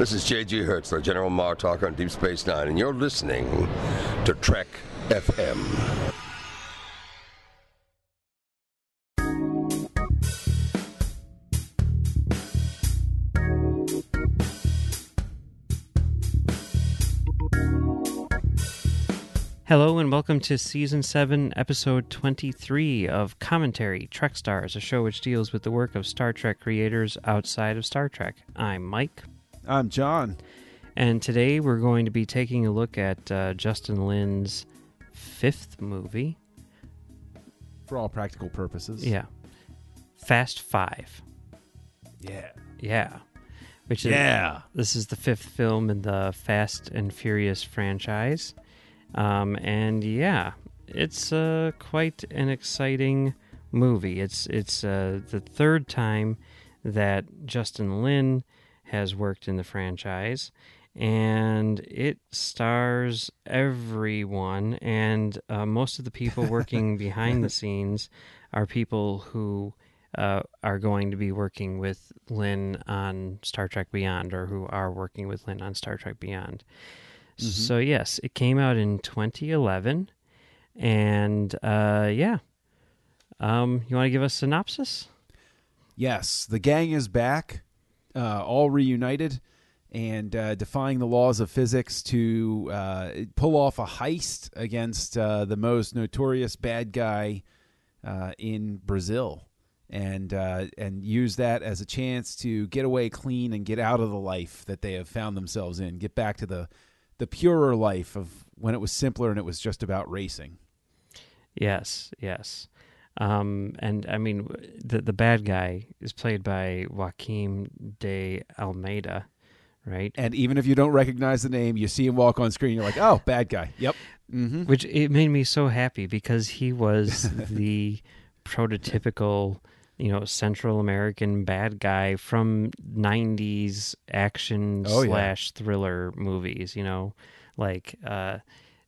This is J.G. Hertzler, General Mar Martok on Deep Space Nine, and you're listening to Trek FM. Hello and welcome to Season 7, Episode 23 of Commentary Trek Stars, a show which deals with the work of Star Trek creators outside of Star Trek. I'm Mike, I'm John. and today we're going to be taking a look at uh, Justin Lin's fifth movie. For all practical purposes. Yeah. Fast Five. Yeah. Yeah. Which is, Yeah. This is the fifth film in the Fast and Furious franchise. Um, and yeah, it's uh, quite an exciting movie. It's it's uh, the third time that Justin Lin has worked in the franchise, and it stars everyone. And uh, most of the people working behind the scenes are people who uh, are going to be working with Lin on Star Trek Beyond, or who are working with Lin on Star Trek Beyond. So yes, it came out in 2011, and uh, yeah, um, you want to give a synopsis? Yes. The gang is back, uh, all reunited, and uh, defying the laws of physics to uh, pull off a heist against uh, the most notorious bad guy uh, in Brazil. And uh, and use that as a chance to get away clean and get out of the life that they have found themselves in. Get back to the the purer life of when it was simpler and it was just about racing. Yes, yes. Um, and I mean, the the bad guy is played by Joaquim de Almeida, right? And even if you don't recognize the name, you see him walk on screen, you're like, oh, bad guy. Yep. Mm-hmm. Which it made me so happy because he was the prototypical, you know, Central American bad guy from '90s action Oh, yeah. slash thriller movies. You know, like uh,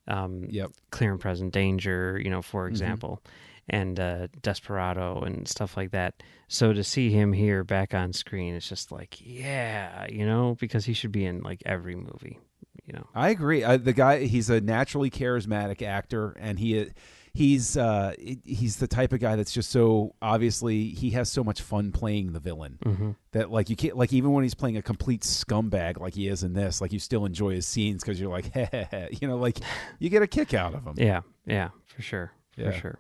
um, Yep. Clear and Present Danger. You know, for example, and uh, Desperado and stuff like that. So to see him here back on screen, it's just like, yeah, you know, because he should be in like every movie. You know. I agree. Uh, the guy, he's a naturally charismatic actor, and he he's uh, he's the type of guy that's just so obviously he has so much fun playing the villain hmm that like you can't like even when he's playing a complete scumbag like he is in this, like you still enjoy his scenes because you're like, you know, like you get a kick out of him. Yeah, yeah, for sure, Yeah. for sure.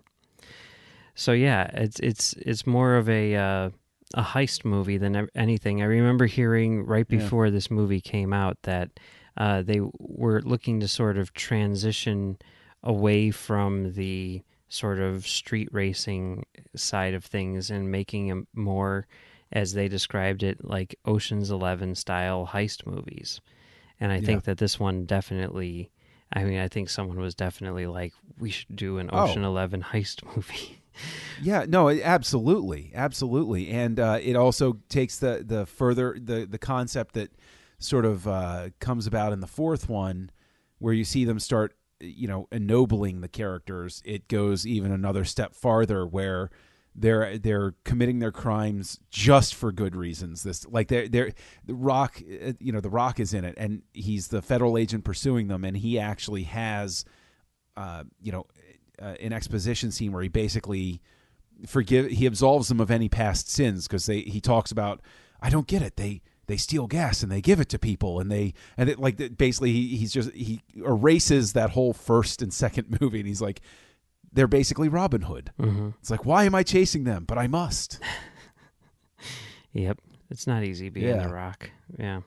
So yeah, it's it's it's more of a uh, a heist movie than anything. I remember hearing right Yeah. before this movie came out that uh, they were looking to sort of transition away from the sort of street racing side of things and making them more, as they described it, like Ocean's Eleven style heist movies. And I Yeah. think that this one definitely. I mean, I think someone was definitely like, we should do an Oh. Ocean Eleven heist movie. Yeah, no, absolutely, absolutely, and uh, it also takes the the further the the concept that sort of uh, comes about in the fourth one, where you see them start, you know, ennobling the characters. It goes even another step farther, where they're they're committing their crimes just for good reasons. This like they're they're the Rock, uh, you know, the Rock is in it, and he's the federal agent pursuing them, and he actually has, uh, you know, uh, an exposition scene where he basically forgive he absolves them of any past sins because they he talks about I don't get it they they steal gas and they give it to people and they and it like basically he, he's just he erases that whole first and second movie and he's like they're basically Robin Hood. Mm-hmm. It's like why am I chasing them? But I must. Yep, it's not easy being Yeah. The Rock. Yeah.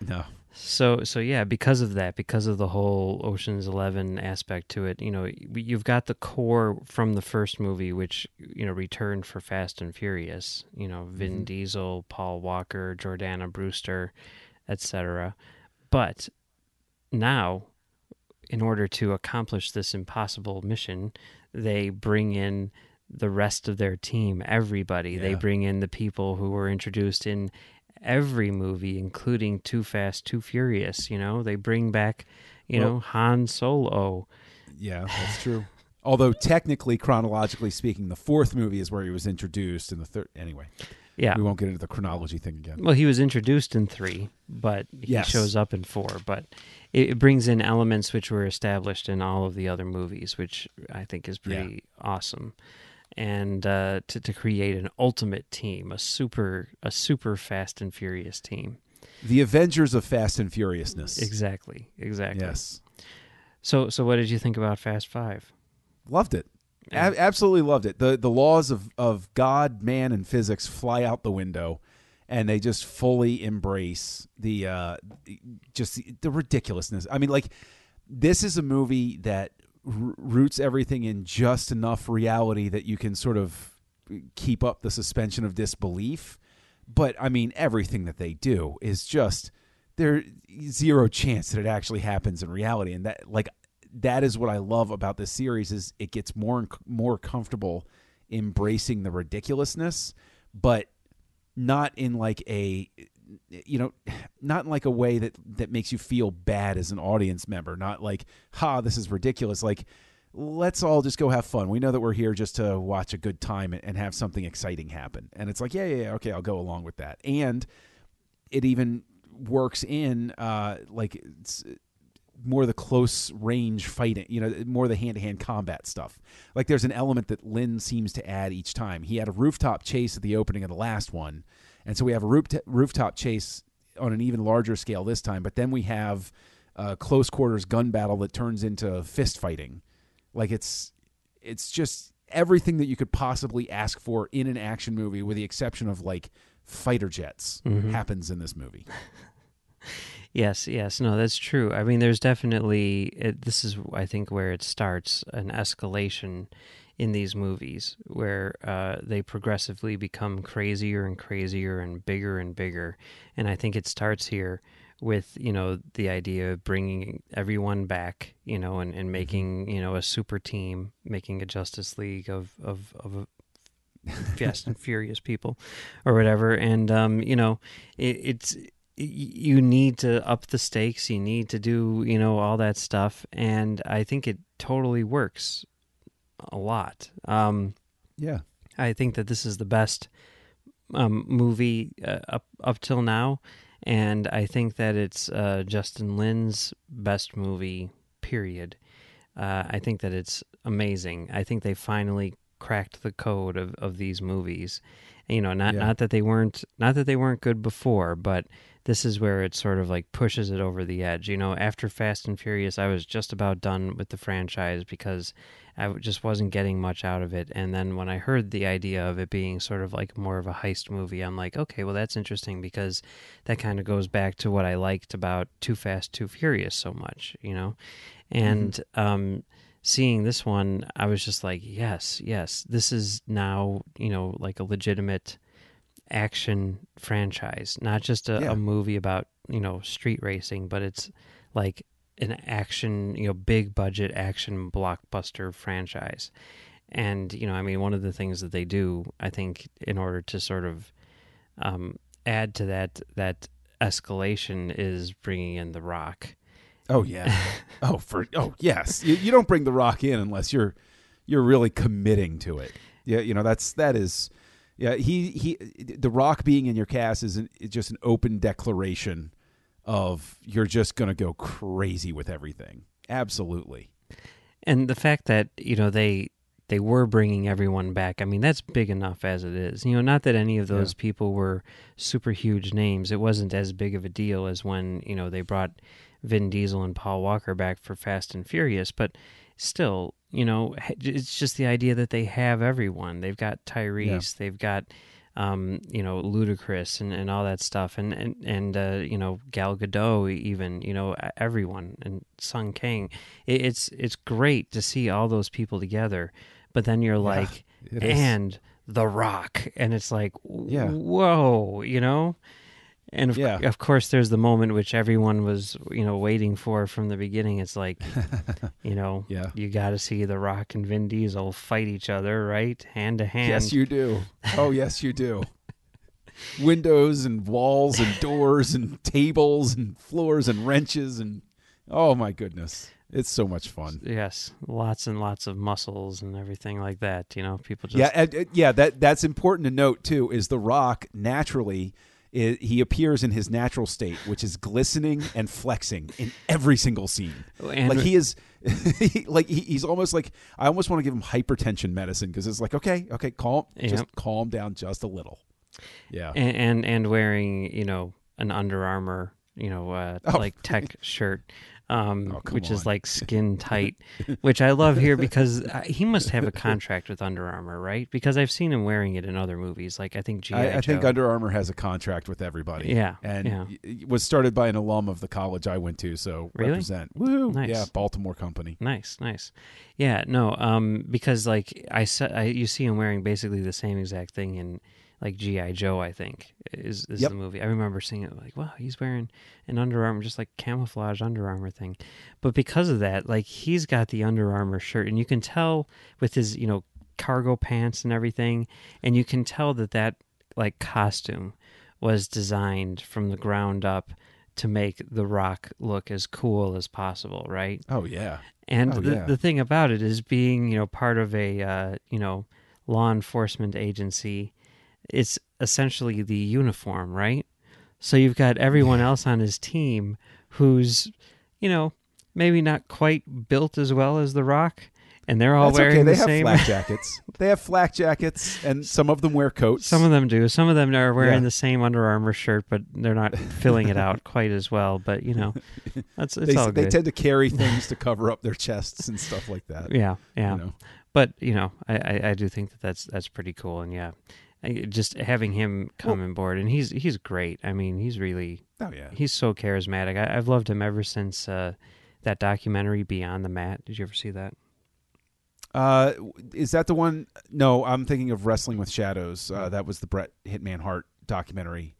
No. So so yeah, because of that, because of the whole Ocean's Eleven aspect to it, you know, you've got the core from the first movie, which you know returned for Fast and Furious. You know, Vin Mhm. Diesel, Paul Walker, Jordana Brewster, etc. But now, in order to accomplish this impossible mission, they bring in the rest of their team, everybody. They bring in the people who were introduced in every movie, including Too Fast, Too Furious. You know, they bring back, you Well- know, Han Solo. Yeah, that's true. Although technically, chronologically speaking, the fourth movie is where he was introduced, and the third. Anyway, Yeah. we won't get into the chronology thing again. Well, he was introduced in three. but he Yes. shows up in four. But it, it brings in elements which were established in all of the other movies, which I think is pretty awesome. And uh, to to create an ultimate team, a super a super Fast and Furious team. The Avengers of Fast and Furiousness. Exactly, exactly. Yes. So so what did you think about Fast Five? Loved it. Yeah. A- absolutely loved it. The the laws of, of God, man, and physics fly out the window, and they just fully embrace the uh, just the, the ridiculousness. I mean, like this is a movie that r- roots everything in just enough reality that you can sort of keep up the suspension of disbelief. But I mean, everything that they do is just there zero chance that it actually happens in reality, and that like that is what I love about this series is it gets more and more comfortable embracing the ridiculousness, but not in like a you know not like a way that that makes you feel bad as an audience member not like ha this is ridiculous like let's all just go have fun we know that we're here just to watch a good time and- have something exciting happen and it's like yeah yeah, yeah okay i'll go along with that and it even works in uh like it's more the close range fighting, you know, more the hand to hand combat stuff. Like there's an element that Lin seems to add each time. He had a rooftop chase at the opening of the last one, and so we have a roof rooftop chase on an even larger scale this time. But then we have a close quarters gun battle that turns into fist fighting. Like it's it's just everything that you could possibly ask for in an action movie, with the exception of like fighter jets, mm-hmm. happens in this movie. Yes, yes, no, that's true. I mean, there's definitely it, this is I think where it starts an escalation in these movies where uh, they progressively become crazier and crazier and bigger and bigger, and I think it starts here with you know the idea of bringing everyone back, you know, and, and making you know a super team, making a Justice League of of of Fast and Furious people, or whatever. And um, you know, it, it's you need to up the stakes. You need to do you know all that stuff, and I think it totally works a lot. Um, Yeah. I think that this is the best um, movie uh, up up till now, and I think that it's uh, Justin Lin's best movie. Period. Uh, I think that it's amazing. I think they finally cracked the code of, of these movies. You know, not Yeah. not that they weren't not that they weren't good before, but this is where it sort of like pushes it over the edge. You know, after Fast and Furious, I was just about done with the franchise because I just wasn't getting much out of it. And then when I heard the idea of it being sort of like more of a heist movie, I'm like, okay, well, that's interesting because that kind of goes back to what I liked about Too Fast, Too Furious so much, you know? And um, seeing this one, I was just like, yes, yes, this is now, you know, like a legitimate action franchise, not just a, Yeah. a movie about, you know, street racing, but it's like an action, you know, big budget action blockbuster franchise. And, you know, I mean, one of the things that they do, I think, in order to sort of um, add to that, that escalation is bringing in The Rock. Oh yeah. oh for oh yes. You, you don't bring the rock in unless you're you're really committing to it. Yeah, you know that's that is yeah, he he the rock being in your cast is an, it's just an open declaration of you're just going to go crazy with everything. Absolutely. and the fact that you know they they were bringing everyone back i mean that's big enough as it is. You know not that any of those people were super huge names. It wasn't as big of a deal as when you know they brought vin diesel and paul walker back for fast and furious but still you know it's just the idea that they have everyone. They've got tyrese they've got um, you know, Ludacris and, and all that stuff, and and and uh, you know Gal Gadot, even you know everyone, and Sung Kang. It, it's it's great to see all those people together, but then you're like, it is. and The Rock, and it's like, Yeah. whoa, you know. And of, Yeah. of course, there's the moment which everyone was, you know, waiting for from the beginning. It's like, you know, Yeah. you got to see The Rock and Vin Diesel fight each other, right, hand to hand. Yes, you do. Oh, yes, you do. Windows and walls and doors and tables and floors and wrenches and oh my goodness, it's so much fun. Yes, lots and lots of muscles and everything like that. You know, people just Yeah, and, uh, yeah. That that's important to note too. Is The Rock naturally i he appears in his natural state, which is glistening and flexing in every single scene. And- like he is, he, like he, he's almost like I almost want to give him hypertension medicine because it's like okay, okay, calm, just calm down just a little. Yeah, and, and and wearing you know an Under Armour you know uh, Oh. like tech shirt um Oh, which is like skin tight which I love here because uh, he must have a contract with Under Armour right because I've seen him wearing it in other movies like I think GI I, I think Under Armour has a contract with everybody. Yeah, and yeah. it was started by an alum of the college I went to. So Really? represent, woo, Nice. yeah, Baltimore company. Nice, nice. Yeah, no, um, because like I said, I, you see him wearing basically the same exact thing in like GI Joe. I think is is Yep. the movie. I remember seeing it like, wow, he's wearing an Under Armour, just like camouflage Under Armour thing. But because of that, like he's got the Under Armour shirt, and you can tell with his you know cargo pants and everything, and you can tell that that like costume was designed from the ground up to make the Rock look as cool as possible, right? Oh yeah, And Oh, the, yeah. the thing about it is being, you know, part of a, uh, you know, law enforcement agency, it's essentially the uniform, right? So you've got everyone else on his team who's, you know, maybe not quite built as well as The Rock, and they're all that's wearing okay. They the have same. flak jackets. they have flak jackets, and some of them wear coats. Some of them do. Some of them are wearing Yeah. the same Under Armour shirt, but they're not filling it out quite as well. But you know, that's it's they, all they tend to carry things to cover up their chests and stuff like that. yeah, yeah. You know? but you know, I, I, I do think that that's that's pretty cool, and yeah, just having him come on board, and he's he's great. I mean, he's really Oh yeah. he's so charismatic. I, I've loved him ever since uh, that documentary Beyond the Mat. Did you ever see that? Uh, is that the one? No, I'm thinking of Wrestling with Shadows. Hmm. Uh, that was the Brett Hitman Hart documentary.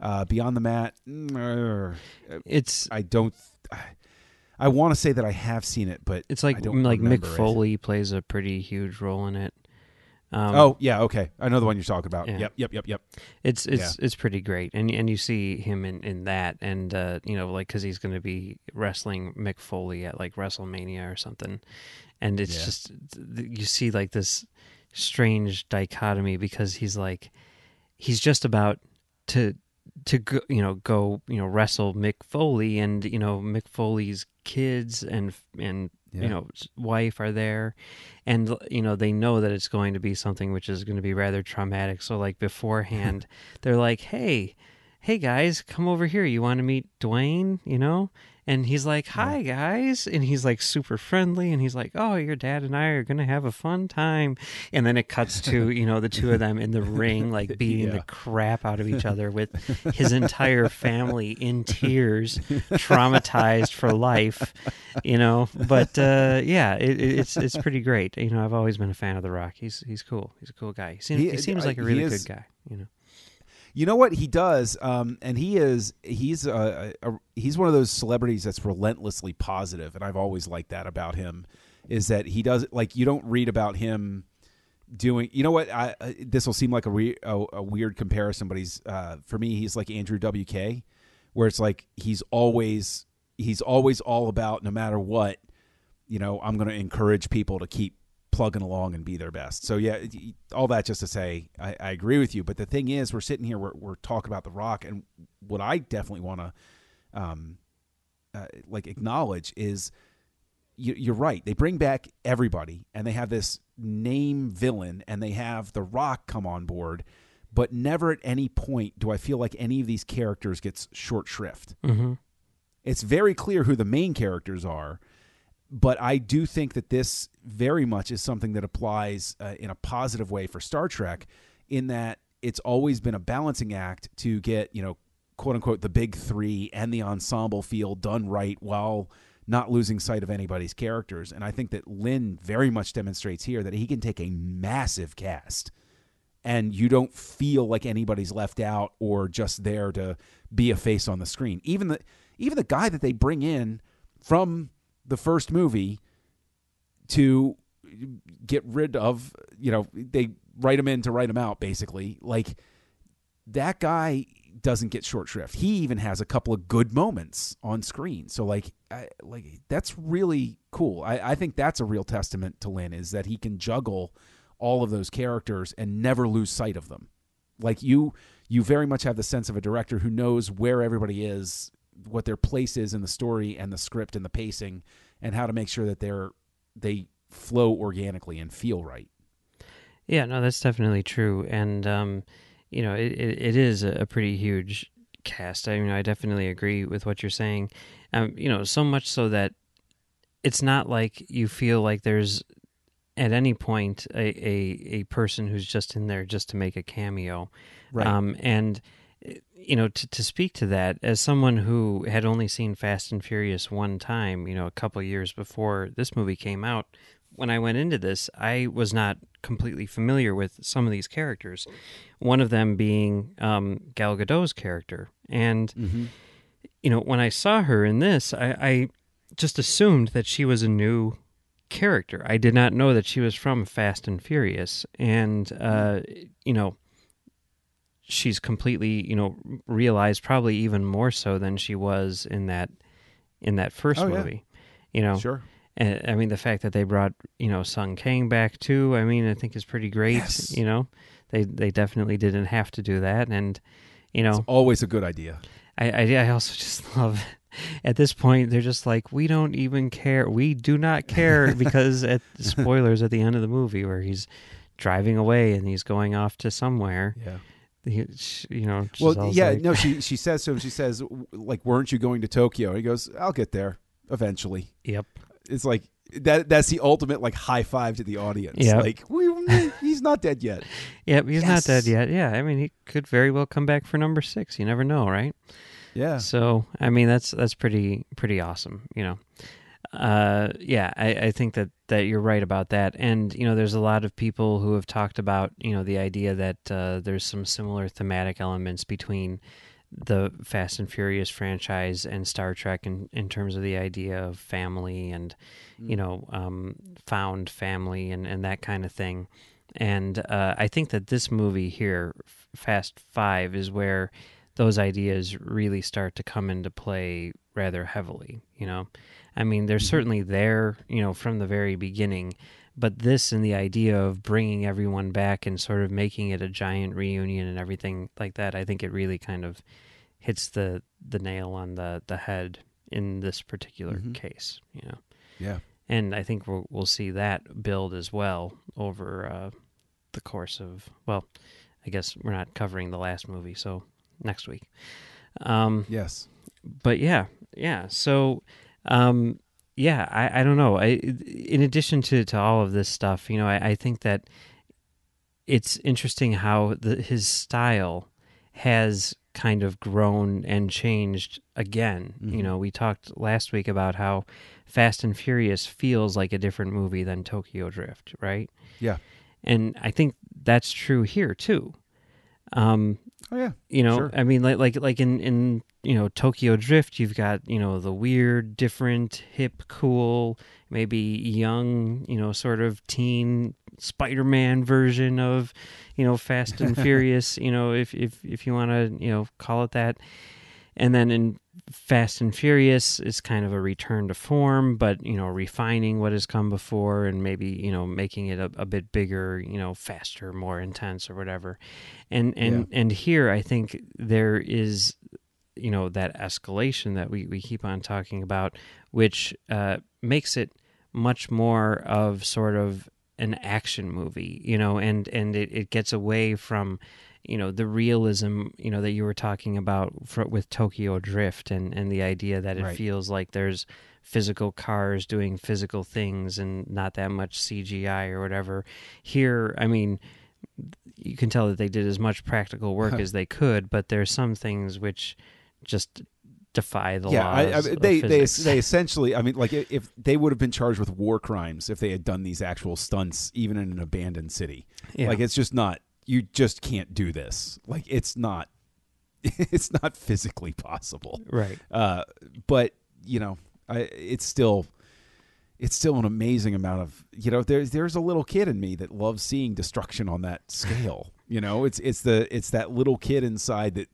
Uh, Beyond the Mat. mm, er, It's I don't. I want to say that I have seen it, but it's like like Mick remember it. Foley plays a pretty huge role in it. Um, oh yeah, okay. I know the one you're talking about. Yeah. Yep, yep, yep, yep. It's it's it's pretty great, and and you see him in, in that, and uh, you know, like because he's going to be wrestling Mick Foley at like WrestleMania or something, and it's Yeah. just th- you see like this strange dichotomy because he's like he's just about to to go, you know go you know wrestle Mick Foley, and you know Mick Foley's kids and and Yeah. you know wife are there and you know they know that it's going to be something which is going to be rather traumatic. So like beforehand they're like hey hey guys come over here. You want to meet dwayne you know and he's like hi guys. And he's like super friendly. And he's like oh your dad and i are gonna have a fun time. And then it cuts to you know the two of them in the ring like beating Yeah. the crap out of each other with his entire family in tears traumatized for life you know? But uh yeah it, it- it's it's pretty great. You know i've always been a fan of the rock. He's he's cool. He's a cool guy. He seems, He- he, seems uh, like a really is- good guy you know You know what he does, um, and he is he's a, a, he's one of those celebrities that's relentlessly positive, and I've always liked that about him. Is that he does like you don't read about him doing. You know what? I, uh, this will seem like a, re, a a weird comparison, but he's uh, for me he's like Andrew WK, where it's like he's always he's always all about no matter what. You know, I'm going to encourage people to keep plugging along and be their best. So yeah, all that just to say, I, I agree with you. But the thing is, we're sitting here, we're, we're talking about the Rock, and what I definitely want to, um, uh, like acknowledge is, you, you're right. They bring back everybody, and they have this name villain, and they have the Rock come on board. But never at any point do I feel like any of these characters gets short shrift mm-hmm. it's very clear who the main characters are but i do think that this very much is something that applies uh, in a positive way for star trek in that it's always been a balancing act to get you know quote unquote the big three and the ensemble feel done right while not losing sight of anybody's characters and i think that lin very much demonstrates here that he can take a massive cast and you don't feel like anybody's left out or just there to be a face on the screen. Even the even the guy that they bring in from the first movie to get rid of, you know, they write him in to write him out basically. Like that guy doesn't get short shrift. He even has a couple of good moments on screen. So like I, like that's really cool. I, I think that's a real testament to Lin is that he can juggle all of those characters and never lose sight of them. Like you you very much have the sense of a director who knows where everybody is, what their place is in the story and the script and the pacing, and how to make sure that they're they flow organically and feel right. Yeah, no, that's definitely true, and um, you know, it, it, it is a pretty huge cast. I mean, I definitely agree with what you're saying. Um, you know, so much so that it's not like you feel like there's at any point a, a, a person who's just in there just to make a cameo. Right. Um, and you know, to, to speak to that, as someone who had only seen Fast and Furious one time, you know, a couple years before this movie came out, when I went into this, I was not completely familiar with some of these characters. One of them being um, Gal Gadot's character, and Mm-hmm. you know, when I saw her in this, I, I just assumed that she was a new character. I did not know that she was from Fast and Furious, and uh, you know, she's completely you know realized probably even more so than she was in that in that first Oh, yeah. movie. You know, Sure. and I mean, the fact that they brought you know Sung Kang back too, I mean, I think is pretty great. Yes. You know, they they definitely didn't have to do that, and you know, It's always a good idea. I I, I also just love. At this point, they're just like, we don't even care. We do not care because at spoilers at the end of the movie where he's driving away and he's going off to somewhere. Yeah. You know, she's Well, yeah, like- no, she she says so. She says, like, weren't you going to Tokyo? He goes, I'll get there eventually. Yep. It's like that. That's the ultimate like high five to the audience. Yeah. Like, we, he's not dead yet. Yep. He's not dead yet. Yeah. I mean, he could very well come back for number six. You never know, right? Yeah. So I mean that's that's pretty pretty awesome, you know. Uh, yeah, I, I think that, that you're right about that, and you know, there's a lot of people who have talked about you know the idea that uh, there's some similar thematic elements between the Fast and Furious franchise and Star Trek in, in terms of the idea of family and you know um, found family and, and that kind of thing. And uh, I think that this movie here, Fast Five, is where those ideas really start to come into play rather heavily. You know, I mean, they're certainly there, you know, from the very beginning. But this and the idea of bringing everyone back and sort of making it a giant reunion and everything like that, I think it really kind of hits the the nail on the the head in this particular Mhm. case. You know, Yeah. and I think we'll we'll see that build as well over uh, the course of well, I guess we're not covering the last movie, so next week. Um, Yes. but yeah, yeah. So, um, yeah, I, I don't know. I, in addition to, to all of this stuff, you know, I, I think that it's interesting how the, his style has kind of grown and changed again. You Mhm. know, we talked last week about how Fast and Furious feels like a different movie than Tokyo Drift, right? Yeah. And I think that's true here too. Um, Oh yeah. you know Sure. i mean like like like in in you know tokyo drift you've got you know the weird different hip cool maybe young you know sort of teen spider-man version of you know fast and furious you know if if if you want to you know call it that and then in fast and furious it's kind of a return to form but you know refining what has come before and maybe you know making it a, a bit bigger you know faster more intense or whatever. And and and here i think there is you know that escalation that we, we keep on talking about which uh, makes it much more of sort of an action movie you know and and it, it gets away from you know the realism you know that you were talking about for, with Tokyo Drift and and the idea that it Right. feels like there's physical cars doing physical things and not that much CGI or whatever here I mean you can tell that they did as much practical work as they could but there's some things which just defy the yeah. I, I, laws mean, of they they they essentially. I mean, like if they would have been charged with war crimes if they had done these actual stunts, even in an abandoned city. Yeah. Like it's just not. You just can't do this. Like it's not. It's not physically possible. right Uh, but you know, I, it's still, it's still an amazing amount of you know. There's there's a little kid in me that loves seeing destruction on that scale. You know, it's it's the it's that little kid inside that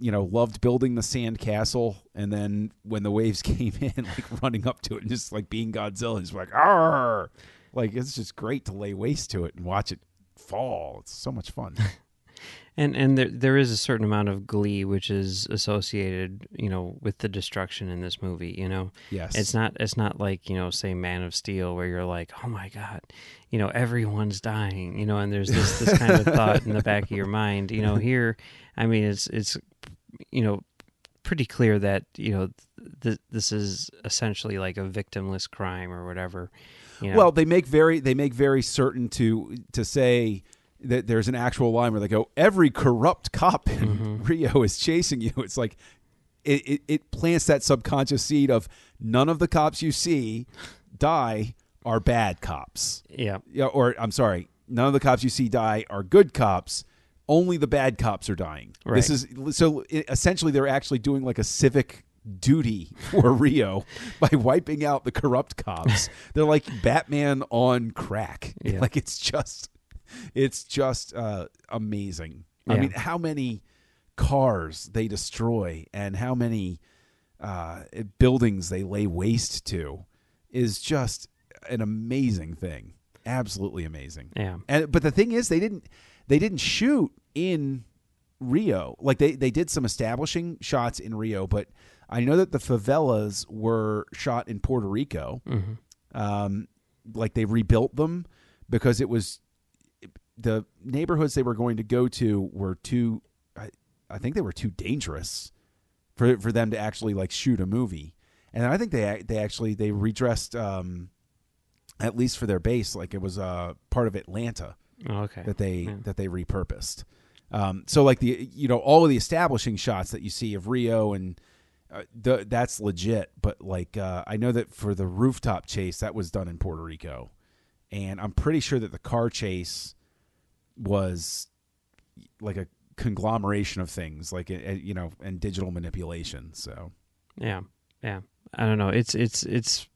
you know loved building the sand castle, and then when the waves came in, like running up to it and just like being Godzilla, just like ah, like it's just great to lay waste to it and watch it fall. It's so much fun. and and there there is a certain amount of glee which is associated, you know, with the destruction in this movie. You know, Yes. it's not it's not like you know, say Man of Steel, where you're like, oh my god, you know, everyone's dying, you know, and there's this this kind of thought in the back of your mind. You know, here, I mean, it's it's you know pretty clear that you know th- this is essentially like a victimless crime or whatever. Well, they make very they make very certain to to say that there's an actual line where they go, every corrupt cop in Mm-hmm. Rio is chasing you. It's like it, it, it plants that subconscious seed of none of the cops you see die are bad cops. yeah, Yeah, or I'm sorry, none of the cops you see die are good cops. Only the bad cops are dying. This is so essentially they're actually doing like a civic duty for Rio by wiping out the corrupt cops. they're like Batman on crack. Yeah. Like it's just it's just uh, amazing. I mean, how many cars they destroy and how many uh, buildings they lay waste to is just an amazing thing. Absolutely amazing. yeah, And but the thing is, they didn't they didn't shoot in Rio. Like they they did some establishing shots in Rio, but I know that the favelas were shot in Puerto Rico. hmm Um, like they rebuilt them because it was the neighborhoods they were going to go to were too. I, I think they were too dangerous for for them to actually like shoot a movie. And I think they they actually they redressed um, at least for their base like it was uh, part of Atlanta Oh, okay. that they Yeah. that they repurposed. Um, so like the you know all of the establishing shots that you see of Rio and uh, that's legit. But like uh, I know that for the rooftop chase that was done in Puerto Rico, and I'm pretty sure that the car chase was like a conglomeration of things, like uh, you know, and digital manipulation. So Yeah, yeah. I don't know. It's it's it's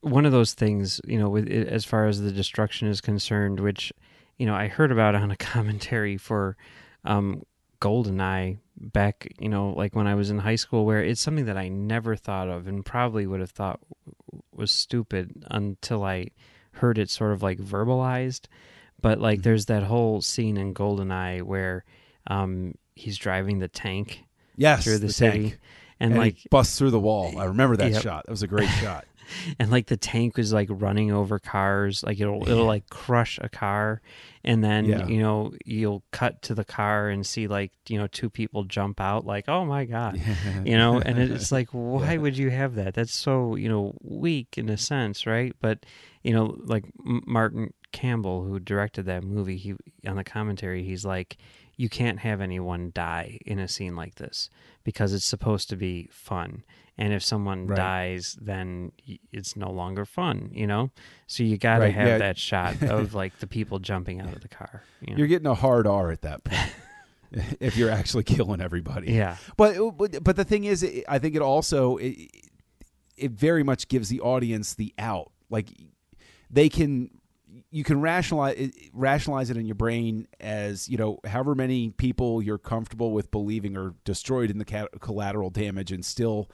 one of those things, you know, with as far as the destruction is concerned, which you know I heard about on a commentary for um, Goldeneye back, you know, like when I was in high school, where it's something that I never thought of and probably would have thought was stupid until I heard it sort of like verbalized. But like, Mhm. there's that whole scene in Goldeneye where um, he's driving the tank yes, through the, city, tank. and, and like busts through the wall. I remember that Yep. shot. That was a great shot. And like the tank was like running over cars like it'll it'll like crush a car and then Yeah. you know you'll cut to the car and see like you know two people jump out like oh my god you know and it's like why Yeah. would you have that? That's so you know weak in a sense right? But you know like martin campbell who directed that movie he on the commentary he's like you can't have anyone die in a scene like this because it's supposed to be fun and if someone Right. dies then it's no longer fun you know so you got to Right, have yeah. that shot of like the people jumping out of the car you know? You're getting a hard R at that point. if you're actually killing everybody. yeah But uh, but, but the thing is, it, I think it also it, it very much gives the audience the out. Like they can you can rationalize it, rationalize it in your brain as you know however many people you're comfortable with believing are destroyed in the collateral damage, and still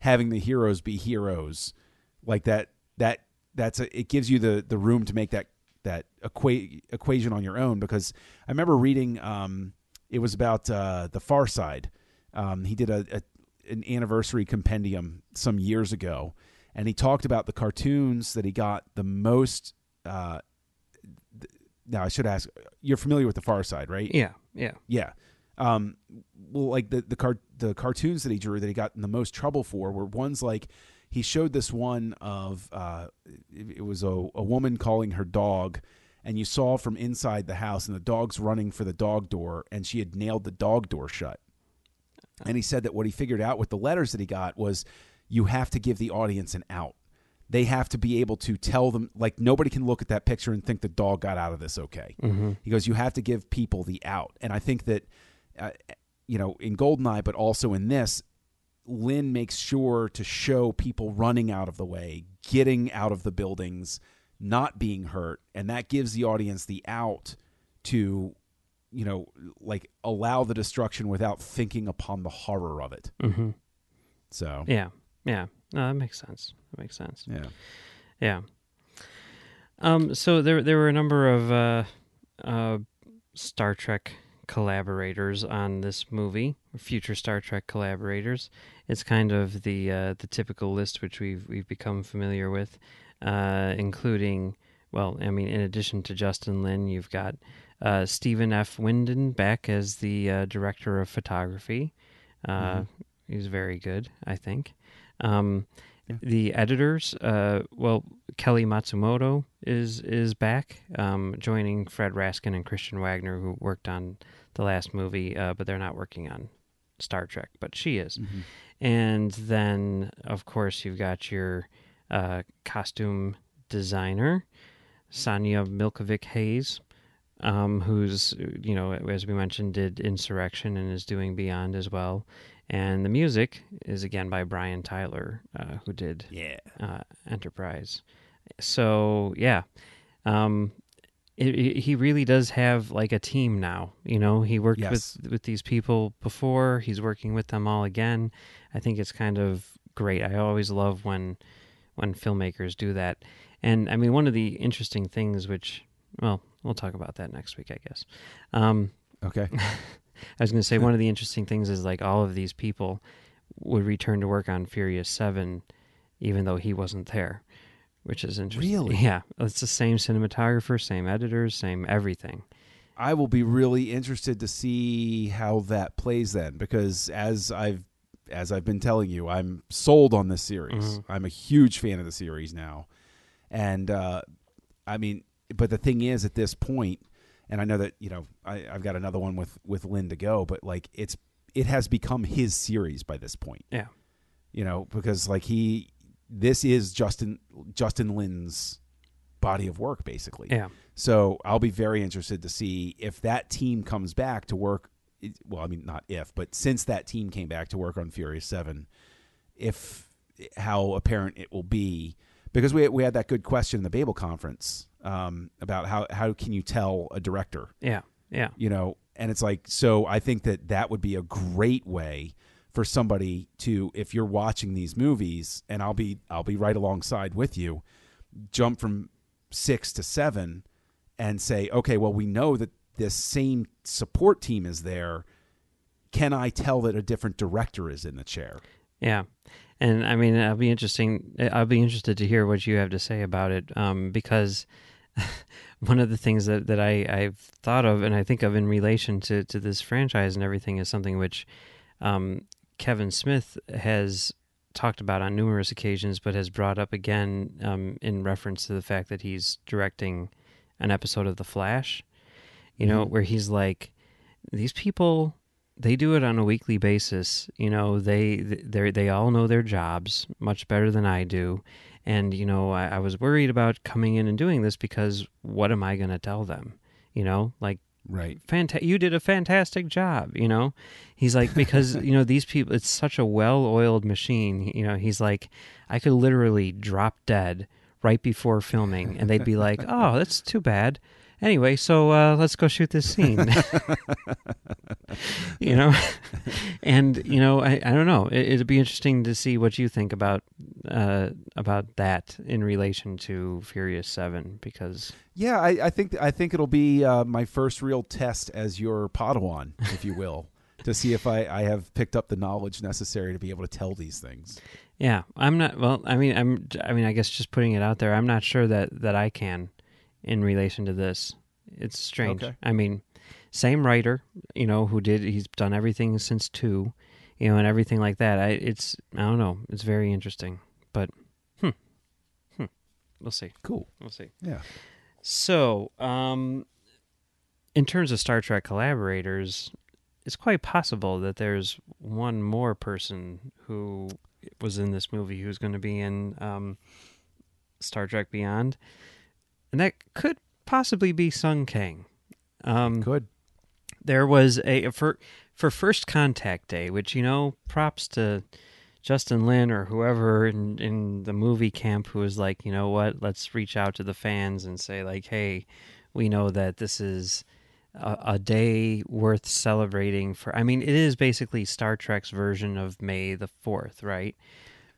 having the heroes be heroes like that. That that's a, it gives you the the room to make that that equa- equation on your own because I remember reading um, it was about uh, the Far Side. Um, he did a, a an anniversary compendium some years ago, and he talked about the cartoons that he got the most. Uh, th- now I should ask, you're familiar with the Far Side, right? yeah yeah Yeah. Um, well, like the the car the cartoons that he drew that he got in the most trouble for were ones like he showed this one of uh, it, it was a, a woman calling her dog, and you saw from inside the house, and the dog's running for the dog door, and she had nailed the dog door shut. And he said that what he figured out with the letters that he got was you have to give the audience an out. They have to be able to tell them, like, nobody can look at that picture and think the dog got out of this okay. mm-hmm. He goes, you have to give people the out. And I think that, uh, you know, in Goldeneye, but also in this, Lin makes sure to show people running out of the way, getting out of the buildings, not being hurt. And that gives the audience the out to, you know, like allow the destruction without thinking upon the horror of it. Mm-hmm. So, yeah yeah no that makes sense that makes sense yeah. Yeah. Um. So there there were a number of uh, uh, Star Trek collaborators on this movie, future Star Trek collaborators. It's kind of the uh, the typical list which we've we've become familiar with, uh, including well, I mean, in addition to Justin Lin, you've got uh, Stephen F. Windon back as the uh, director of photography. Uh, He's very good, I think. Um, Yeah. The editors, uh, well, Kelly Matsumoto is is back, um, joining Fred Raskin and Christian Wagner, who worked on the last movie, uh, but they're not working on Star Trek, but she is. Mm-hmm. And then, of course, you've got your uh, costume designer, Sanja Milkovic Hays, um, who's, you know, as we mentioned, did Insurrection and is doing Beyond as well. And the music is again by Brian Tyler, uh, who did Yeah. uh, Enterprise. So yeah, um, it, it- he really does have like a team now. You know, he worked Yes. with with these people before. He's working with them all again. I think it's kind of great. I always love when when filmmakers do that. And I mean, one of the interesting things, which well, we'll talk about that next week, I guess. Um, Okay. I was going to say one of the interesting things is like all of these people would return to work on Furious Seven, even though he wasn't there, which is interesting. Really? Yeah, it's the same cinematographer, same editors, same everything. I will be really interested to see how that plays then, because as I've as I've been telling you, I'm sold on this series. Mhm. I'm a huge fan of the series now, and uh, I mean, but the thing is, at this point, and I know that you know I, I've got another one with with Lin to go, but like it's it has become his series by this point. Yeah. you know, because like he, this is Justin Justin Lin's body of work basically. Yeah, So I'll be very interested to see if that team comes back to work. Well, I mean, not if, but since that team came back to work on Furious Seven, if how apparent it will be, because we we had that good question in the Babel conference um, about how how can you tell a director, yeah, yeah, you know, and it's like so. I think that that would be a great way for somebody to, if you're watching these movies, and I'll be I'll be right alongside with you, jump from six to seven and say, okay, well, we know that this same support team is there. Can I tell that a different director is in the chair? yeah. And I mean, I'll be interesting. I'll be interested to hear what you have to say about it, um, because one of the things that, that I, I've thought of and I think of in relation to, to this franchise and everything is something which um, Kevin Smith has talked about on numerous occasions, but has brought up again um, in reference to the fact that he's directing an episode of The Flash. You know, Mhm. where he's like, these people, they do it on a weekly basis. You know, they they they all know their jobs much better than I do. And you know, I, I was worried about coming in and doing this because what am I going to tell them? You know, like Right. fanta- you did a fantastic job you know he's like because you know these people it's such a well-oiled machine you know he's like i could literally drop dead right before filming and they'd be like oh that's too bad anyway so uh, let's go shoot this scene you know and you know i, I don't know it, it'd be interesting to see what you think about uh, about that in relation to furious 7 because Yeah, I, I think I think it'll be uh, my first real test as your Padawan, if you will, to see if I, I have picked up the knowledge necessary to be able to tell these things. Yeah, I'm not. Well, I mean, I'm. I mean, I guess just putting it out there, I'm not sure that that I can, in relation to this. It's strange. Okay. I mean, same writer, you know, who did. He's done everything since two, you know, and everything like that. I. It's. I don't know. It's very interesting, but, hmm, hmm. We'll see. Cool. We'll see. Yeah. So, um, in terms of Star Trek collaborators, it's quite possible that there's one more person who was in this movie who's going to be in um, Star Trek Beyond, and that could possibly be Sung Kang. Um, Good. there was a for for First Contact Day, which you know, props to Justin Lin or whoever in in the movie camp who was like, you know what, let's reach out to the fans and say like, hey, we know that this is a, a day worth celebrating for. I mean, it is basically Star Trek's version of May the Fourth, right?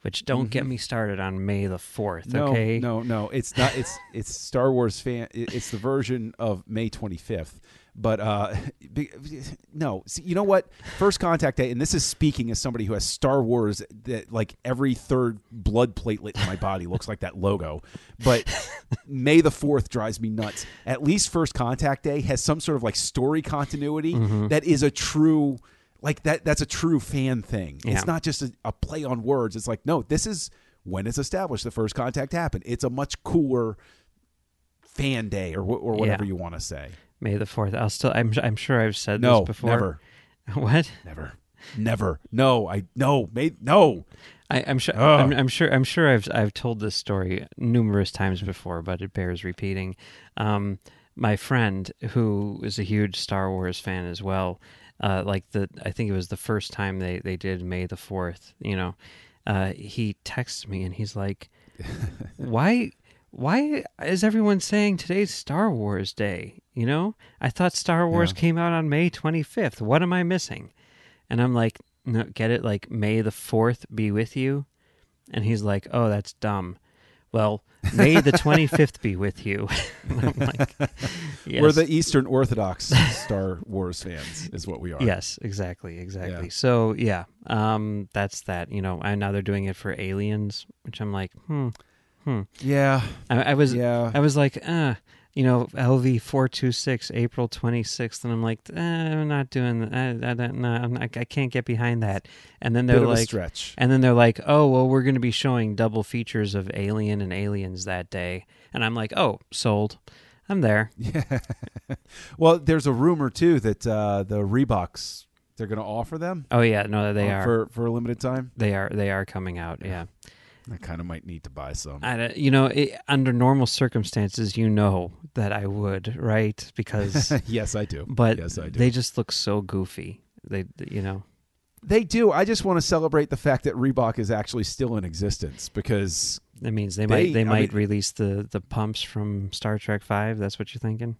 Which don't get Mhm. me started on May the Fourth, No, okay? no, no. It's not. It's it's Star Wars fan. It's the version of May twenty fifth, But uh, no, see, you know what? First Contact Day, and this is speaking as somebody who has Star Wars that like every third blood platelet in my body looks like that logo. But May the Fourth drives me nuts. At least First Contact Day has some sort of like story continuity Mm-hmm. that is a true. Like that, that's a true fan thing. Yeah. It's not just a, a play on words. It's like, no, this is when it's established the first contact happened. It's a much cooler fan day or or whatever Yeah. you want to say. May the fourth. I'll still. I'm. I'm sure I've said No, this before. never, What? never, never. No, I no, made no. I, I'm sure. I'm, I'm sure. I'm sure. I've I've told this story numerous times before, but it bears repeating. Um, my friend, who is a huge Star Wars fan as well, uh, like the I think it was the first time they they did May the Fourth. You know, uh, he texts me and he's like, "Why?" Why is everyone saying today's Star Wars Day? You know, I thought Star Wars Yeah. came out on May 25th. What am I missing? And I'm like, no, get it? Like, May the 4th be with you? And he's like, oh, that's dumb. Well, May the 25th be with you. I'm like, yes. We're the Eastern Orthodox Star Wars fans, is what we are. Yes, exactly, exactly. Yeah. So, yeah, um, that's that. You know, and now they're doing it for aliens, which I'm like, hmm, hmm. yeah, I, I was, yeah. I was like, uh, you know, LV four two six, April twenty sixth, and I'm like, eh, I'm not doing that. I, I, don't- no, not, I can't get behind that. And then they're like, stretch. and then they're like, oh well, we're going to be showing double features of Alien and Aliens that day, and I'm like, oh, sold. I'm there. Yeah. well, there's a rumor too that uh, the Reeboks they're going to offer them Oh yeah, no, they uh, are. for for a limited time. they are. They are coming out. Yeah. I kind of might need to buy some. I, you know, it, under normal circumstances, you know that I would, right? Because, yes, I do. but yes, I do. they just look so goofy. They, you know. They do. I just want to celebrate the fact that Reebok is actually still in existence because That means they, They- might they I might mean- release the the pumps from Star Trek Five. That's what you're thinking.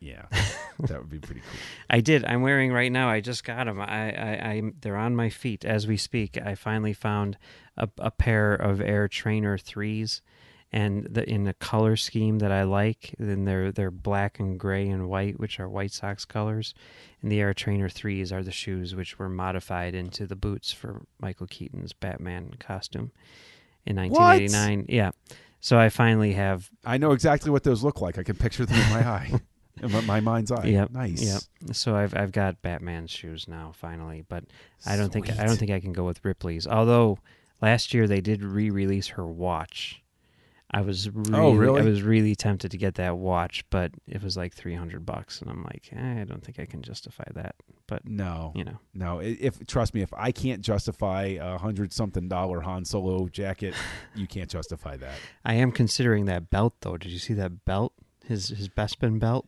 Yeah, that would be pretty cool. I did. I'm wearing right now. I just got them. I, I, I they're on my feet as we speak. I finally found a, a pair of Air Trainer threes, and the, in a color scheme that I like. Then they're they're black and gray and white, which are White Sox colors. And the Air Trainer threes are the shoes which were modified into the boots for Michael Keaton's Batman costume in 1989. Yeah. So I finally have I know exactly what those look like. I can picture them in my eye, in my, mind's eye. Yep, nice. Yep. So I've I've got Batman's shoes now finally, but I don't think I don't think I can go with Ripley's. Although last year they did re-release her watch. I was really, Oh, really? I was really tempted to get that watch, but it was like 300 bucks and I'm like, eh, I don't think I can justify that. But, No, you know. no. If trust me, if I can't justify a hundred something dollar Han Solo jacket, you can't justify that. I am considering that belt though. Did you see that belt? His his Bespin belt?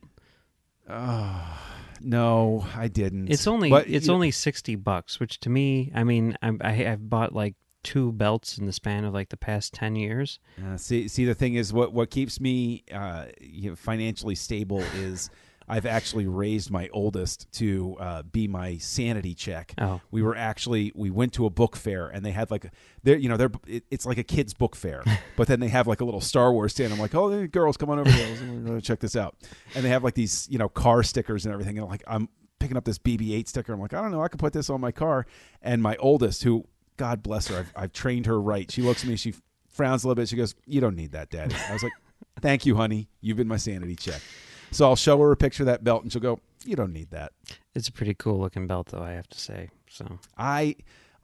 Oh, no, I didn't. It's only But, it's only 60 bucks, which to me, I mean, I I I've bought like two belts in the span of like the past 10 years. Uh, see, see, the thing is, what what keeps me uh, you know, financially stable is I've actually raised my oldest to uh, be my sanity check. Oh. We were actually we went to a book fair and they had like a they're you know they're it, it's like a kids book fair, but then they have like a little Star Wars stand. I'm like, oh, girls, come on over here, check this out. And they have like these you know car stickers and everything. And I'm like, I'm picking up this BB-8 sticker. I'm like, I don't know, I could put this on my car. And my oldest, who God bless her, I've, I've trained her right. She looks at me, she frowns a little bit. She goes, "You don't need that, Daddy." I was like, "Thank you, honey. You've been my sanity check." So I'll show her a picture of that belt, and she'll go, "You don't need that." It's a pretty cool looking belt, though I have to say. So I,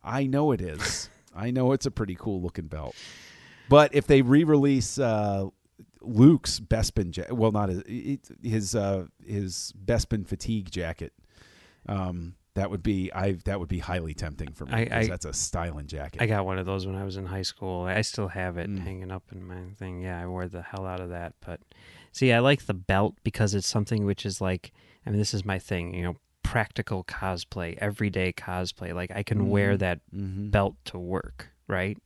I know it is. I know it's a pretty cool looking belt. But if they re-release uh, Luke's Bespin, ja- well, not his his uh, his Bespin fatigue jacket, um, that would be I that would be highly tempting for me. I- I- that's a styling jacket. I got one of those when I was in high school. I still have it Mm. hanging up in my thing. Yeah, I wore the hell out of that. But see, I like the belt because it's something which is like, I mean, this is my thing. You know, practical cosplay, everyday cosplay. Like I can wear Mhm. that Mhm. belt to work, right?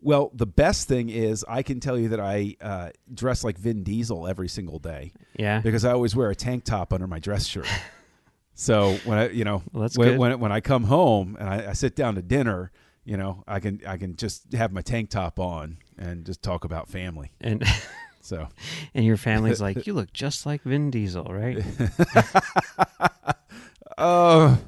Well, the best thing is I can tell you that I uh, dress like Vin Diesel every single day Yeah. because I always wear a tank top under my dress shirt. So when I, you know, Well, when, when when I come home and I, I sit down to dinner, you know, I can I can just have my tank top on and just talk about family. And So, And your family's like, you look just like Vin Diesel, right? oh,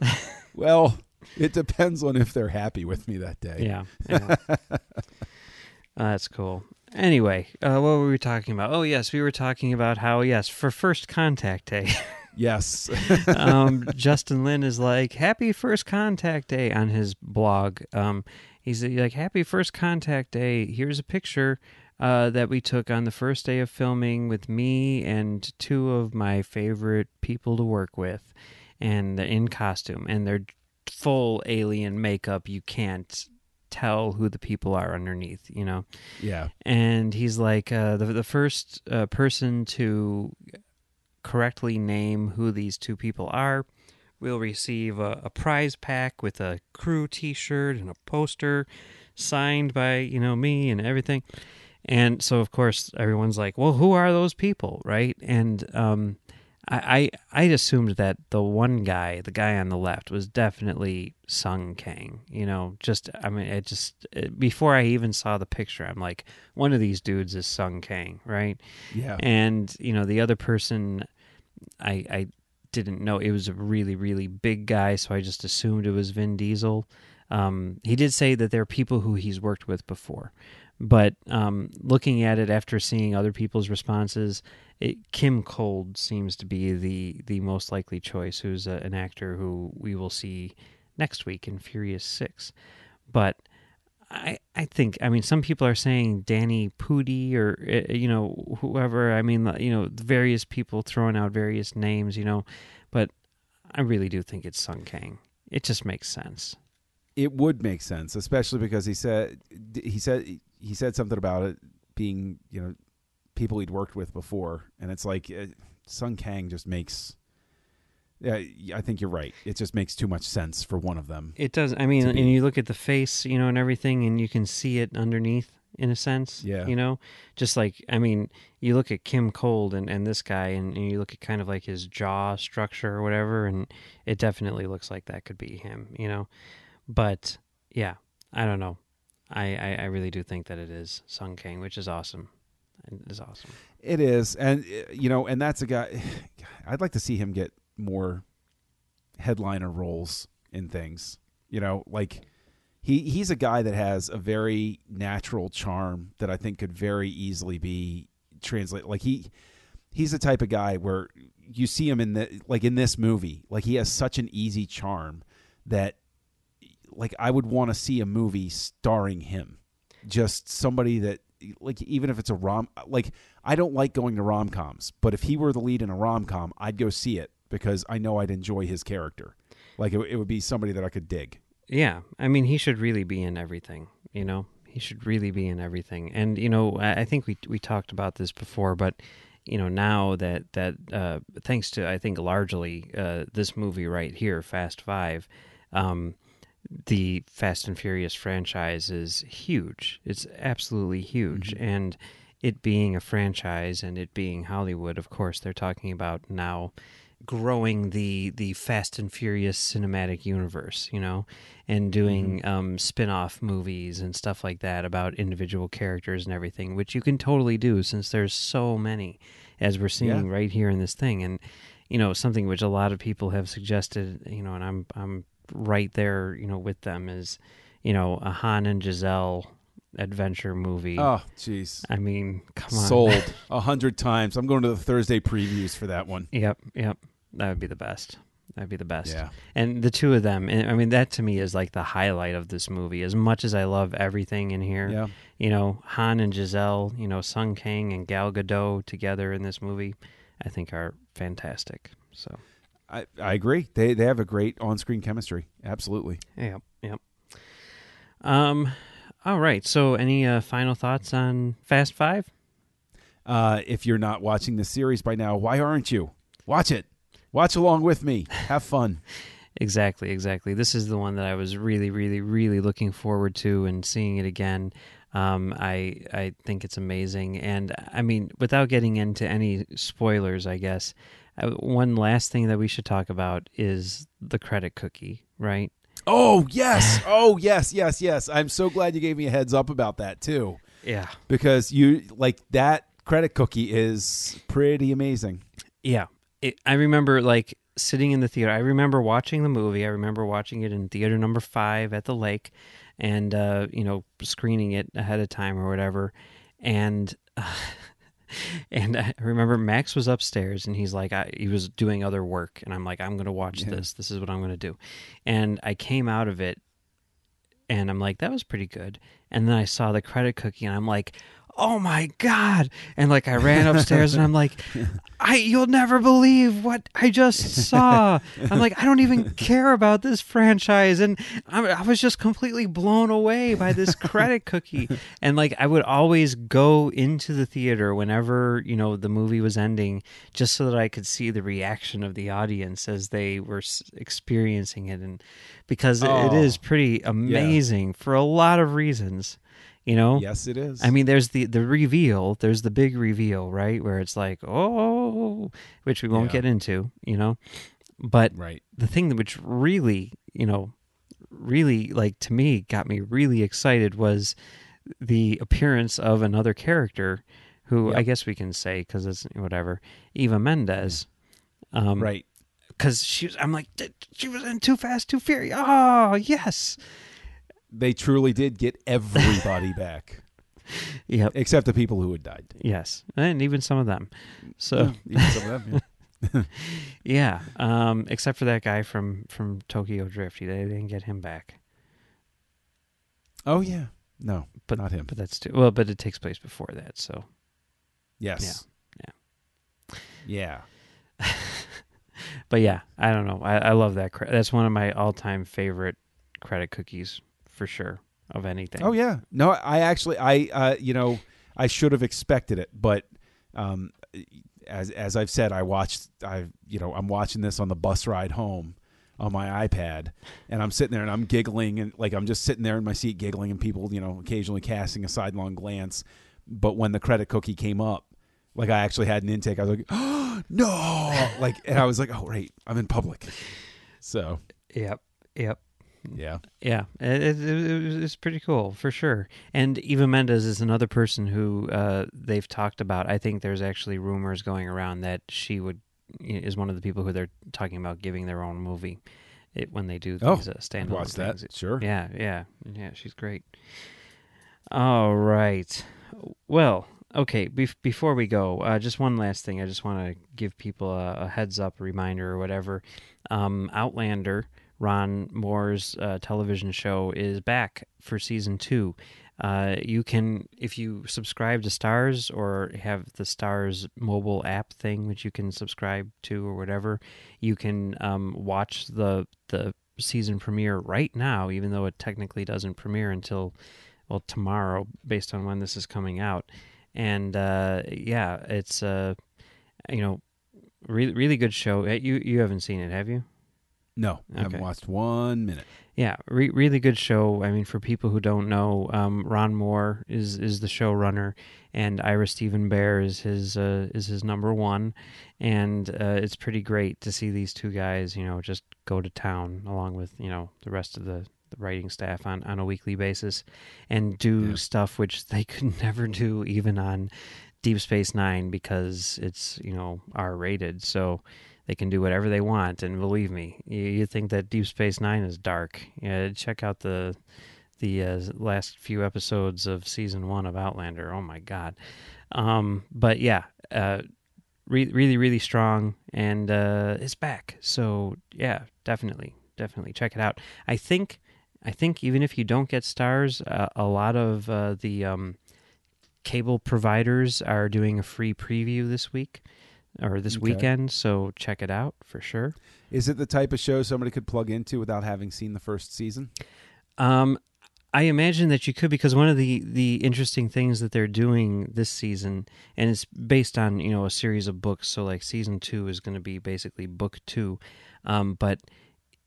well, it depends on if they're happy with me that day. Yeah. yeah. Uh, that's cool. Anyway, uh, what were we talking about? Oh, yes, we were talking about how, yes, for first contact day, Yes. um, Justin Lin is like, Happy First Contact Day on his blog. Um, he's like, Happy First Contact Day. Here's a picture uh, that we took on the first day of filming with me and two of my favorite people to work with, and they're in costume, and they're full alien makeup. You can't tell who the people are underneath, you know? yeah. and he's like uh, the the first uh, person to correctly name who these two people are will receive a, a prize pack with a crew T-shirt and a poster signed by you know me and everything. And so of course everyone's like, "Well, who are those people?" Right? And um, I, I I assumed that the one guy, the guy on the left, was definitely Sung Kang. You know, just I mean, it just it, before I even saw the picture, I'm like, one of these dudes is Sung Kang, right? Yeah. And you know, the other person, I I didn't know it was a really really big guy, so I just assumed it was Vin Diesel. Um, he did say that there are people who he's worked with before, but um, looking at it after seeing other people's responses, it, Kim Kold seems to be the the most likely choice. Who's a, an actor who we will see next week in Furious Six, but. I, I think I mean some people are saying Danny Pudi or uh, you know whoever I mean you know various people throwing out various names you know but I really do think it's Sung Kang it just makes sense it would make sense, especially because he said he said he said something about it being you know people he'd worked with before, and it's like uh, Sung Kang just makes. Yeah, I think you're right. It just makes too much sense for one of them. It does. I mean, and you look at the face, you know, and everything, and you can see it underneath in a sense. Yeah. You know, just like I mean, you look at Kim Kold and, and this guy, and, and you look at kind of like his jaw structure or whatever, and it definitely looks like that could be him. You know, but yeah, I don't know. I I, I really do think that it is Sung Kang, which is awesome. It is awesome. It is, and uh, you know, and that's a guy. I'd like to see him get more headliner roles in things. You know, like he he's a guy that has a very natural charm that I think could very easily be translated. Like he he's the type of guy where you see him in the like in this movie, like he has such an easy charm that like I would want to see a movie starring him. Just somebody that like even if it's a rom like I don't like going to rom coms, but if he were the lead in a rom com, I'd go see it because I know I'd enjoy his character. Like it, it would be somebody that I could dig. Yeah, I mean, he should really be in everything. You know, he should really be in everything. And you know, I, think we we talked about this before, but you know, now that that uh, thanks to I think largely uh, this movie right here, Fast Five, um, the Fast and Furious franchise is huge. It's absolutely huge, and it being a franchise and it being Hollywood, of course, they're talking about now growing the the Fast and Furious cinematic universe, you know, and doing um, spin-off movies and stuff like that about individual characters and everything, which you can totally do since there's so many, as we're seeing Yeah. right here in this thing, and you know something which a lot of people have suggested, you know, and I'm I'm right there, you know, with them is, you know, a Han and Giselle adventure movie. Oh, jeez. I mean, come on, Sold a hundred times. I'm going to the Thursday previews for that one. Yep, yep. That would be the best. That'd be the best. Yeah. And the two of them, and I mean, that to me is like the highlight of this movie. As much as I love everything in here, Yeah. you know, Han and Giselle, you know, Sung Kang and Gal Gadot together in this movie, I think are fantastic. So, I, I agree. They they have a great on screen chemistry. Absolutely. yep, yep. Um, all right. So, any uh, final thoughts on Fast Five? Uh, if you're not watching the series by now, why aren't you? Watch it. Watch along with me. Have fun. Exactly, exactly. This is the one that I was really, really, really looking forward to and seeing it again. Um, I I think it's amazing, and I mean, without getting into any spoilers, I guess uh, one last thing that we should talk about is the credit cookie, right? Oh yes. Oh yes. Yes. Yes. I'm so glad you gave me a heads up about that too, Yeah, because you like that credit cookie is pretty amazing. Yeah, it, I remember like sitting in the theater. I remember watching the movie. I remember watching it in theater number five at the lake, and uh, you know, screening it ahead of time or whatever. And uh, and I remember Max was upstairs, and he's like, I, he was doing other work, and I'm like, I'm gonna watch Yeah. this. This is what I'm gonna do. And I came out of it, and I'm like, that was pretty good. And then I saw the credit cookie, and I'm like. Oh my god! And like I ran upstairs and I'm like, I you'll never believe what I just saw. I'm like, I don't even care about this franchise, and I'm, I was just completely blown away by this credit cookie. And like, I would always go into the theater whenever you know the movie was ending, just so that I could see the reaction of the audience as they were experiencing it, and because it- it Oh, is pretty amazing for a lot of reasons. You know, Yes, it is. I mean, there's the the reveal. There's the big reveal, right, where it's like, oh, which we won't Yeah. get into, you know. But right. the thing that which really, you know, really like to me got me really excited was the appearance of another character, who I guess we can say because it's whatever, Eva Mendes. Um, Right. Because she was, I'm like, she was in Too Fast, Too Furious. Oh, yes. They truly did get everybody back, Yep. except the people who had died. Yes. And even some of them. So. Yeah, even some of them. yeah. Yeah, um, except for that guy from from Tokyo Drift, they didn't get him back. Oh yeah. No, But not him. But that's too well. But it takes place before that, so Yes. Yeah. Yeah. But yeah, I don't know. I, I love that. Cre- that's one of my all time favorite credit cookies for sure of anything. Oh yeah. No, I actually I uh you know, I should have expected it, but um as as I've said, I watched I you know, I'm watching this on the bus ride home on my iPad and I'm sitting there and I'm giggling and like I'm just sitting there in my seat giggling and people, you know, occasionally casting a sidelong glance. But when the credit cookie came up, like I actually had an intake, I was like, oh, no, like, and I was like, oh, right, I'm in public. So, Yep. Yep. Yeah. Yeah, it, it, it, it's pretty cool for sure. And Eva Mendes is another person who uh, they've talked about. I think there's actually rumors going around that she would is one of the people who they're talking about giving their own movie it, when they do Oh, these uh, standalone Watch that. things. Sure. Yeah, yeah, yeah. She's great. All right. Well, okay. Bef- before we go, uh, just one last thing. I just want to give people a, a heads up, reminder, or whatever. Um, Outlander, Ron Moore's uh, television show, is back for season two. Uh, you can, if you subscribe to Starz or have the Starz mobile app thing, which you can subscribe to or whatever, you can um, watch the the season premiere right now, even though it technically doesn't premiere until well tomorrow, based on when this is coming out. And uh, yeah, it's uh, you know, really really good show. Uh, You you haven't seen it, have you? No, I haven't Okay. watched one minute. Yeah, re- really good show. I mean, for people who don't know, um, Ron Moore is is the showrunner, and Ira Steven Behr is his uh, is his number one, and uh, it's pretty great to see these two guys, you know, just go to town along with you know the rest of the, the writing staff on on a weekly basis, and do Yeah. stuff which they could never do even on Deep Space Nine because it's you know R rated, so they can do whatever they want. And believe me, you, you think that Deep Space Nine is dark? Yeah, check out the the uh, last few episodes of season one of Outlander. Oh my god! Um, but yeah, uh, re- really, really strong, and uh, it's back. So yeah, definitely, definitely check it out. I think, I think even if you don't get Starz, uh, a lot of uh, the um, cable providers are doing a free preview this week or this Okay. weekend. So check it out for sure. Is it the type of show somebody could plug into without having seen the first season? Um, I imagine that you could because one of the the interesting things that they're doing this season, and it's based on you know a series of books. So like season two is going to be basically book two, um, but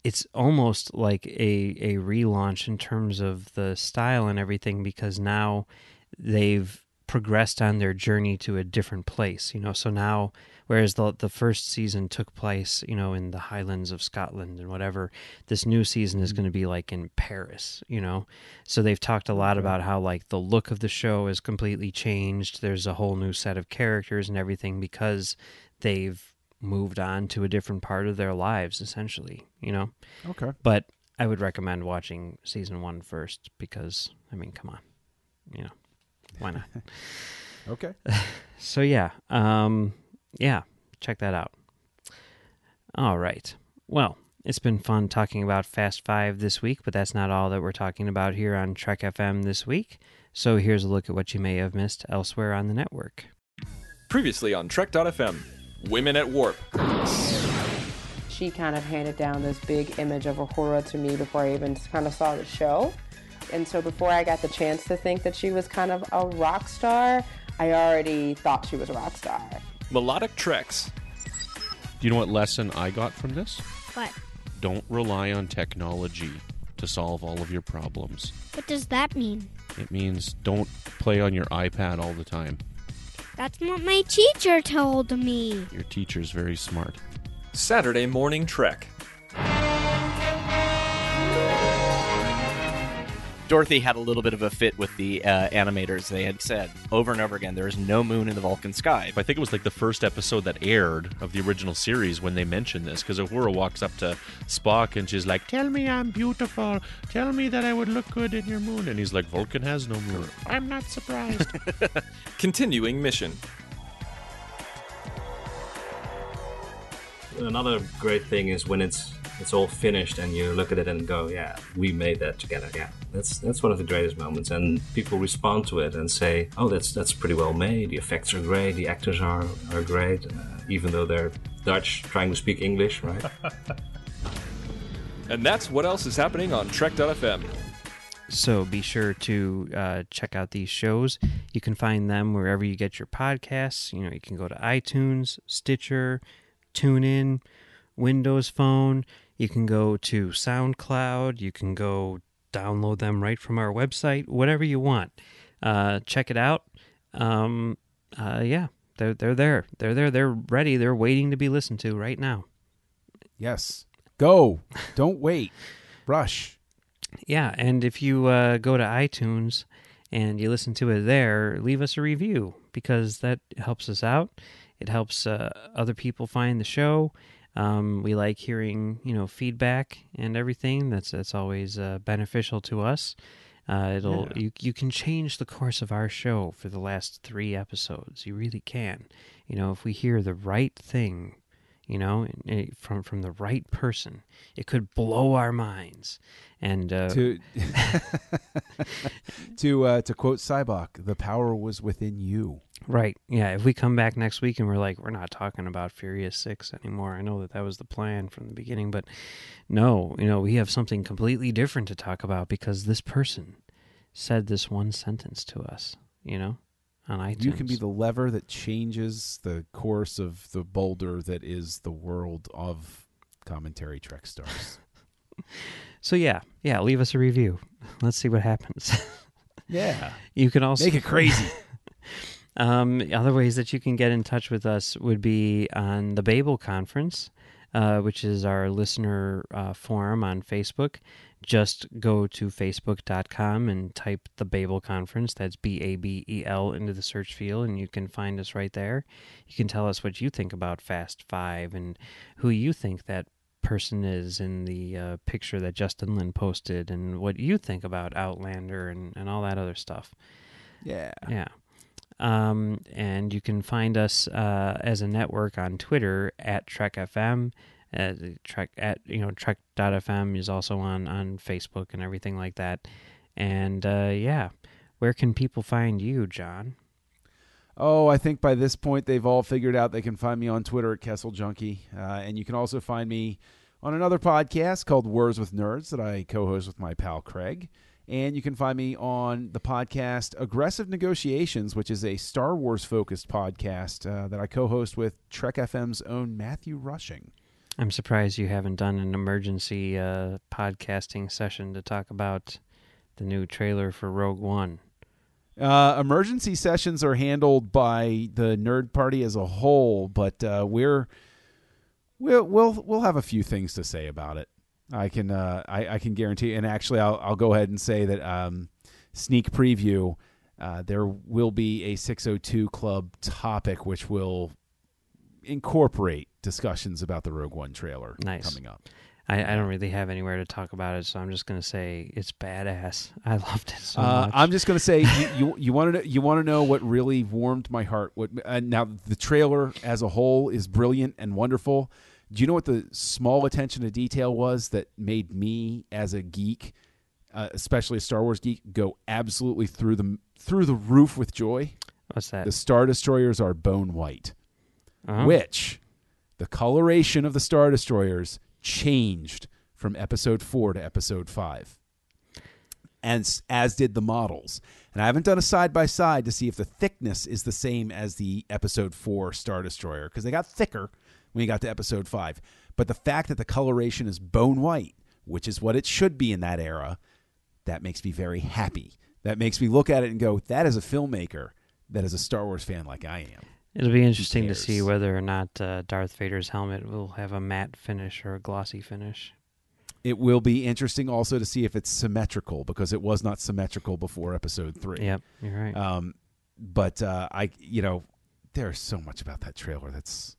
it's almost like a a relaunch in terms of the style and everything because now they've progressed on their journey to a different place. You know, so now Whereas the the first season took place, you know, in the Highlands of Scotland and whatever. This new season is going to be like in Paris, you know. So they've talked a lot about how like the look of the show is completely changed. There's a whole new set of characters and everything because they've moved on to a different part of their lives essentially, you know. Okay. But I would recommend watching season one first because I mean, come on, you know, why not? Okay. so yeah, um, yeah, check that out. All right. Well, it's been fun talking about Fast Five this week, but that's not all that we're talking about here on Trek FM this week. So here's a look at what you may have missed elsewhere on the network. Previously on Trek.fm, Women at Warp. She kind of handed down this big image of Uhura to me before I even kind of saw the show. And so before I got the chance to think that she was kind of a rock star, I already thought she was a rock star. Melodic Treks. Do you know what lesson I got from this? What? Don't rely on technology to solve all of your problems. What does that mean? It means don't play on your iPad all the time. That's what my teacher told me. Your teacher's very smart. Saturday Morning Trek. Dorothy had a little bit of a fit with the uh, animators. They had said over and over again, there is no moon in the Vulcan sky. I think it was like the first episode that aired of the original series when they mentioned this, because Uhura walks up to Spock and she's like, "Tell me I'm beautiful. Tell me that I would look good in your moon." And he's like, "Vulcan has no moon." I'm not surprised. Continuing mission. Another great thing is when it's it's all finished and you look at it and go, "Yeah, we made that together." Yeah, that's that's one of the greatest moments, and people respond to it and say, "Oh, that's that's pretty well made. The effects are great. The actors are are great, uh, even though they're Dutch trying to speak English, right?" And that's what else is happening on Trek.fm. So be sure to uh, check out these shows. You can find them wherever you get your podcasts. You know, you can go to iTunes, Stitcher, TuneIn, Windows Phone. You can go to SoundCloud. You can go download them right from our website. Whatever you want, uh, check it out. Um, uh, yeah, they're they're there. They're there. They're ready. They're waiting to be listened to right now. Yes. Go. Don't wait. Rush. Yeah, and if you uh, go to iTunes and you listen to it there, leave us a review because that helps us out. It helps uh, other people find the show. Um, we like hearing you know feedback and everything. That's that's always uh, beneficial to us. Uh, it'll Yeah. you you can change the course of our show for the last three episodes. You really can. You know, if we hear the right thing, you know, eh, from from the right person, it could blow our minds. And uh, To to uh, to quote Sybok, the power was within you. Right. Yeah. If we come back next week and we're like, we're not talking about Furious Six anymore. I know that that was the plan from the beginning, but no, you know, we have something completely different to talk about because this person said this one sentence to us. You know, on iTunes. You can be the lever that changes the course of the boulder that is the world of commentary Trek stars. So yeah, yeah. Leave us a review. Let's see what happens. yeah. you can also Make it crazy. Um, other ways that you can get in touch with us would be on the Babel Conference, uh, which is our listener uh, forum on Facebook. Just go to facebook.com and type the Babel Conference. That's B A B E L into the search field, and you can find us right there. You can tell us what you think about Fast Five and who you think that person is in the uh, picture that Justin Lin posted, and what you think about Outlander and, and all that other stuff. Yeah. Yeah. Um, and you can find us uh, as a network on Twitter at Trek FM. Uh, Trek at you know Trek.fm is also on on Facebook and everything like that. And uh, yeah, where can people find you, John? Oh, I think by this point they've all figured out they can find me on Twitter at Kessel Junkie, uh, and you can also find me on another podcast called Words with Nerds that I co-host with my pal Craig. And you can find me on the podcast Aggressive Negotiations, which is a Star Wars focused podcast uh, that I co host with Trek FM's own Matthew Rushing. I'm surprised you haven't done an emergency uh, podcasting session to talk about the new trailer for Rogue One. Uh, emergency sessions are handled by the nerd party as a whole, but uh, we're we'll we'll we'll have a few things to say about it. I can uh, I, I can guarantee, and actually, I'll I'll go ahead and say that um, sneak preview. Uh, there will be a 602 Club topic which will incorporate discussions about the Rogue One trailer Nice. coming up. I, I don't really have anywhere to talk about it, so I'm just gonna say it's badass. I loved it so Uh, much. I'm just going to say you you, you want to you want to know what really warmed my heart. What uh, now the trailer as a whole is brilliant and wonderful. Do you know what the small attention to detail was that made me as a geek, uh, especially a Star Wars geek, go absolutely through the through the roof with joy? What's that? The Star Destroyers are bone white, Uh-huh. which the coloration of the Star Destroyers changed from Episode Four to Episode Five and as did the models. And I haven't done a side by side to see if the thickness is the same as the episode 4 Star Destroyer because they got thicker when you got to episode 5. But the fact that the coloration is bone white, which is what it should be in that era, that makes me very happy. That makes me look at it and go, that is a filmmaker that is a Star Wars fan like I am. It'll be interesting to see whether or not uh, Darth Vader's helmet will have a matte finish or a glossy finish. It will be interesting also to see if it's symmetrical because it was not symmetrical before episode 3. Yep, you're right. Um, but uh, I, you know, there's so much about that trailer that's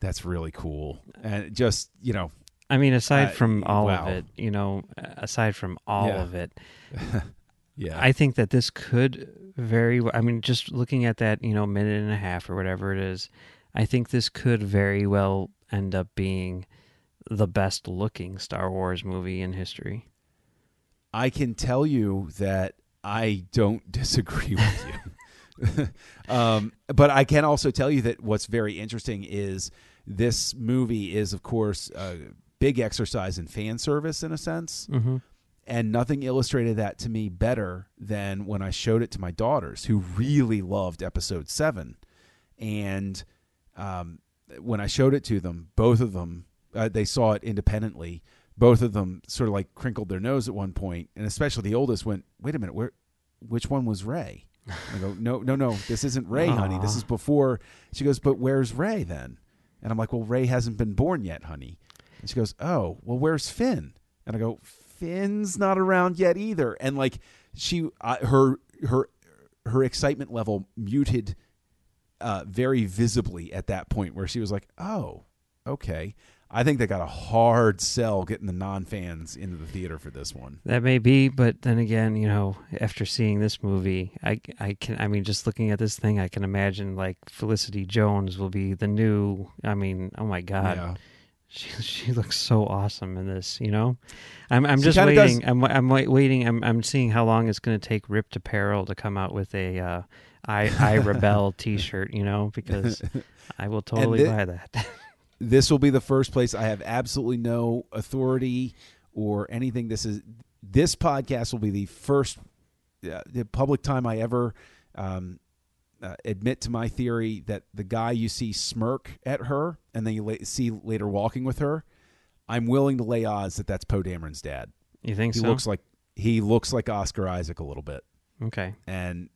that's really cool, and just you know, I mean, aside uh, from all wow. of it, you know, aside from all Yeah. of it, yeah, I think that this could very. I mean, just looking at that, you know, minute and a half or whatever it is, I think this could very well end up being the best looking Star Wars movie in history. I can tell you that I don't disagree with you. um, but I can also tell you that what's very interesting is this movie is, of course, a big exercise in fan service in a sense. Mm-hmm. and nothing illustrated that to me better than when I showed it to my daughters, who really loved episode seven. And um, when I showed it to them, both of them, uh, they saw it independently. Both of them sort of like crinkled their nose at one point, and especially the oldest went, "Wait a minute, where? Which one was Rey?" I go, "No, no, no, this isn't Rey, honey. This is before." She goes, "But where's Rey then?" And I'm like, "Well, Rey hasn't been born yet, honey." And she goes, "Oh, well, where's Finn?" And I go, "Finn's not around yet either." And like she, uh, her, her, her excitement level muted uh, very visibly at that point, where she was like, "Oh, okay." I think they got a hard sell getting the non-fans into the theater for this one. That may be, but then again, you know, after seeing this movie, I, I can, I mean, just looking at this thing, I can imagine like Felicity Jones will be the new. I mean, oh my god, Yeah. she she looks so awesome in this. You know, I'm I'm She just waiting. does- I'm I'm wait, waiting. I'm I'm seeing how long it's going to take RIPT Apparel to come out with a uh, I I Rebel T-shirt. You know, because I will totally buy that. this will be the first place I have absolutely no authority or anything. This is this podcast will be the first uh, the public time I ever um, uh, admit to my theory that the guy you see smirk at her and then you la- see later walking with her. I'm willing to lay odds that that's Poe Dameron's dad. you think He so? looks like he looks like Oscar Isaac a little bit, okay. and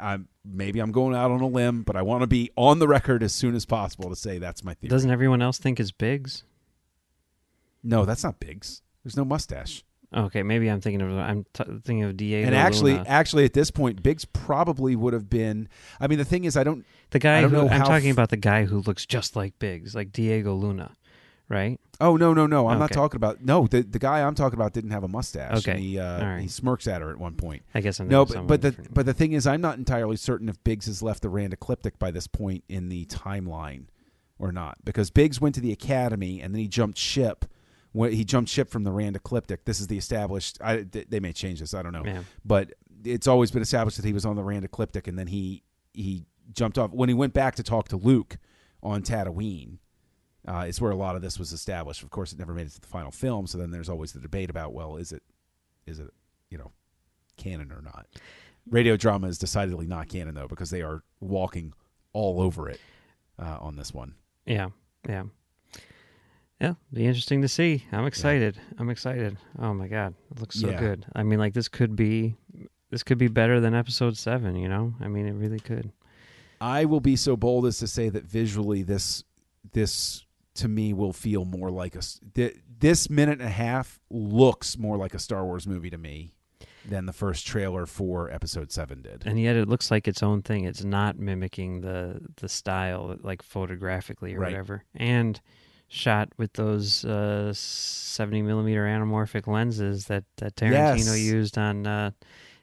I'm maybe I'm going out on a limb, but I want to be on the record as soon as possible to say that's my theory. Doesn't everyone else think it's Biggs? No, that's not Biggs. There's no mustache. Okay, maybe I'm thinking of I'm t- thinking of Diego. Luna. And actually, Luna. actually, at this point, Biggs probably would have been. I mean, the thing is, I don't. the guy I don't who know I'm talking f- about the guy who looks just like Biggs, like Diego Luna, right? Oh no, no, no! I'm not talking about. No, the the guy I'm talking about didn't have a mustache. Okay. and he uh, right. he smirks at her at one point. I guess I'm No, but but the but the thing is, I'm not entirely certain if Biggs has left the Rand Ecliptic by this point in the timeline or not, because Biggs went to the academy and then he jumped ship. When he jumped ship from the Rand Ecliptic, this is the established. I, they may change this. I don't know, Yeah. but it's always been established that he was on the Rand Ecliptic, and then he he jumped off when he went back to talk to Luke on Tatooine. Uh, is where a lot of this was established. Of course, it never made it to the final film. So then there's always the debate about, well, is it is it you know canon or not? Radio drama is decidedly not canon though because they are walking all over it uh, on this one. yeah, yeah, yeah. Be interesting to see. I'm excited. I'm excited. Oh my god, it looks so Yeah. good. I mean, like this could be this could be better than episode seven. You know, I mean, it really could. I will be so bold as to say that visually, this this to me will feel more like a th- this minute and a half looks more like a Star Wars movie to me than the first trailer for Episode Seven did. And yet, it looks like its own thing. It's not mimicking the the style, like photographically or Right. whatever. And shot with those uh, seventy millimeter anamorphic lenses that, that Tarantino Yes. used on uh,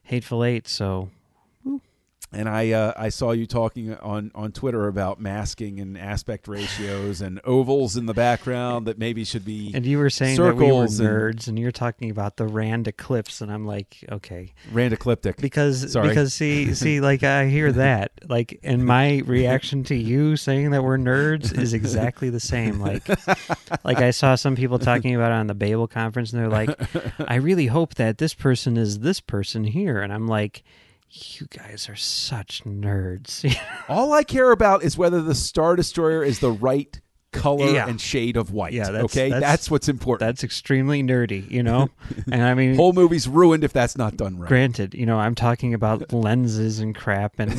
Hateful Eight. So And I uh, I saw you talking on, on Twitter about masking and aspect ratios and ovals in the background that maybe should be And you were saying that we were circles and nerds, and you're talking about the Rand eclipse, and I'm like, okay, randecliptic. because Sorry. because see see like I hear that like, and my reaction to you saying that we're nerds is exactly the same. Like like I saw some people talking about it on the Babel conference, and they're like, I really hope that this person is this person here, and I'm like. You guys are such nerds. All I care about is whether the Star Destroyer is the right color Yeah. and shade of white. Yeah, that's- okay, that's- that's, what's important. That's extremely nerdy, you know. And I mean, Whole movie's ruined if that's not done right. Granted, you know, I'm talking about lenses and crap and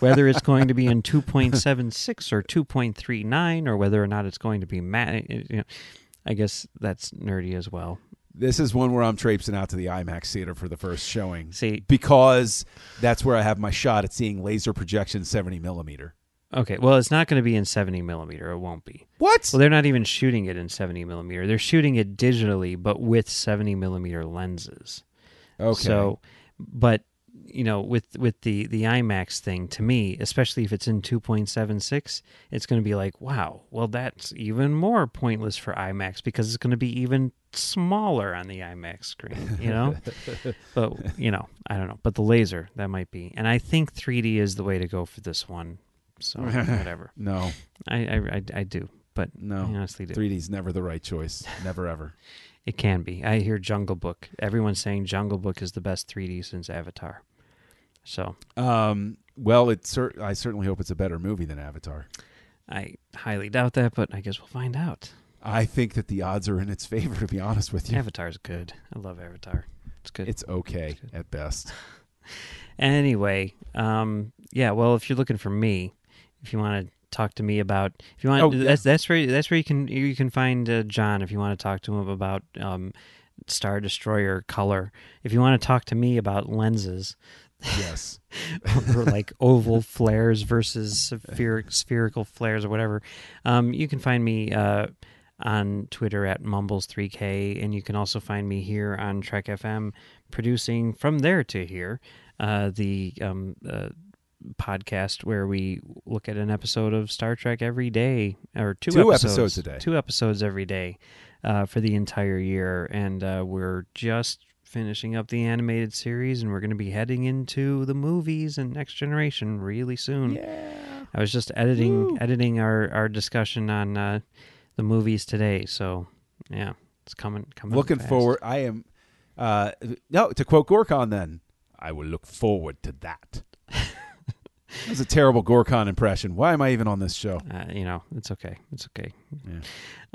whether it's going to be in 2.76 or 2.39 or whether or not it's going to be matte. You know, I guess that's nerdy as well. This is one where I'm traipsing out to the IMAX theater for the first showing. See- because that's where I have my shot at seeing laser projection 70 millimeter. Okay, well, it's not going to be in 70 millimeter. It won't be. What? Well, they're not even shooting it in 70 millimeter. They're shooting it digitally, but with 70 millimeter lenses. Okay. So, but you know, with with the the IMAX thing, to me, especially if it's in 2.76, it's going to be like, wow, well, that's even more pointless for IMAX because it's going to be even smaller on the IMAX screen. You know, but you know, I don't know. But the laser that might be, and I think 3D is the way to go for this one. So whatever. no, I I, I, do, but no. I honestly do. 3D's never the right choice. Never ever. It can be. I hear Jungle Book. Everyone's saying Jungle Book is the best 3D since Avatar. So Um, well, it cer- I certainly hope it's a better movie than Avatar. I highly doubt that, but I guess we'll find out. I think that the odds are in its favor, to be honest with you. Avatar's good. I love Avatar. It's good. It's okay at best. anyway, um, yeah. Well, if you're looking for me, if you want to talk to me about, if you want, Oh, yeah. that's that's where that's where you can you can find uh, John if you want to talk to him about um, Star Destroyer color. If you want to talk to me about lenses. Yes. or like oval flares versus spheric, spherical flares or whatever. Um, you can find me uh, on Twitter at Mumbles3K, and you can also find me here on Trek FM, producing from there to here uh, the um, uh, podcast where we look at an episode of Star Trek every day, or two, Two episodes, episodes a day. two episodes every day uh, for the entire year, and uh, we're just finishing up the animated series, and we're going to be heading into the movies and Next Generation really soon. Yeah. I was just editing editing our, our discussion on uh, the movies today, so yeah, it's coming coming. Looking fast. forward. I am. Uh, no, to quote Gorkon, then I will look forward to that. that was a terrible Gorkon impression. Why am I even on this show? Uh, you know, it's okay. It's okay. Yeah.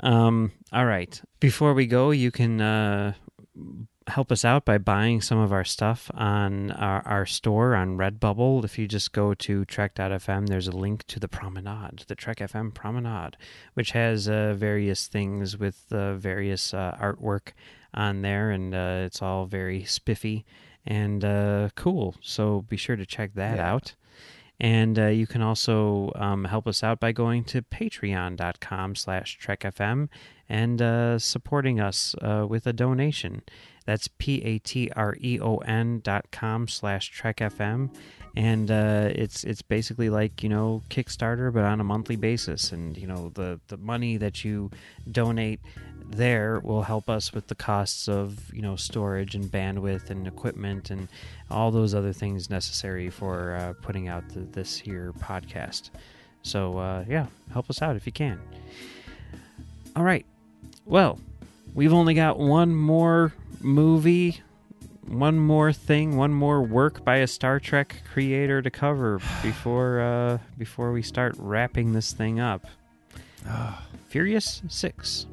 Um, all right. Before we go, you can uh, help us out by buying some of our stuff on our, our store on Redbubble. If you just go to Trek.fm, there's a link to the Promenade, the Trek FM Promenade, which has uh, various things with uh, various uh, artwork on there, and uh, it's all very spiffy and uh, cool. So be sure to check that Yeah. out. And uh, you can also um, help us out by going to patreon.com slash trekfm and uh, supporting us uh, with a donation. That's P-A-T-R-E-O-N dot com slash trekfm. And uh, it's it's basically like, you know, Kickstarter, but on a monthly basis. And, you know, the, the money that you donate there will help us with the costs of you know storage and bandwidth and equipment and all those other things necessary for uh, putting out the, this here podcast. So uh, yeah, help us out if you can. All right. Well, we've only got one more movie, one more thing, one more work by a Star Trek creator to cover before uh, before we start wrapping this thing up. Furious Six.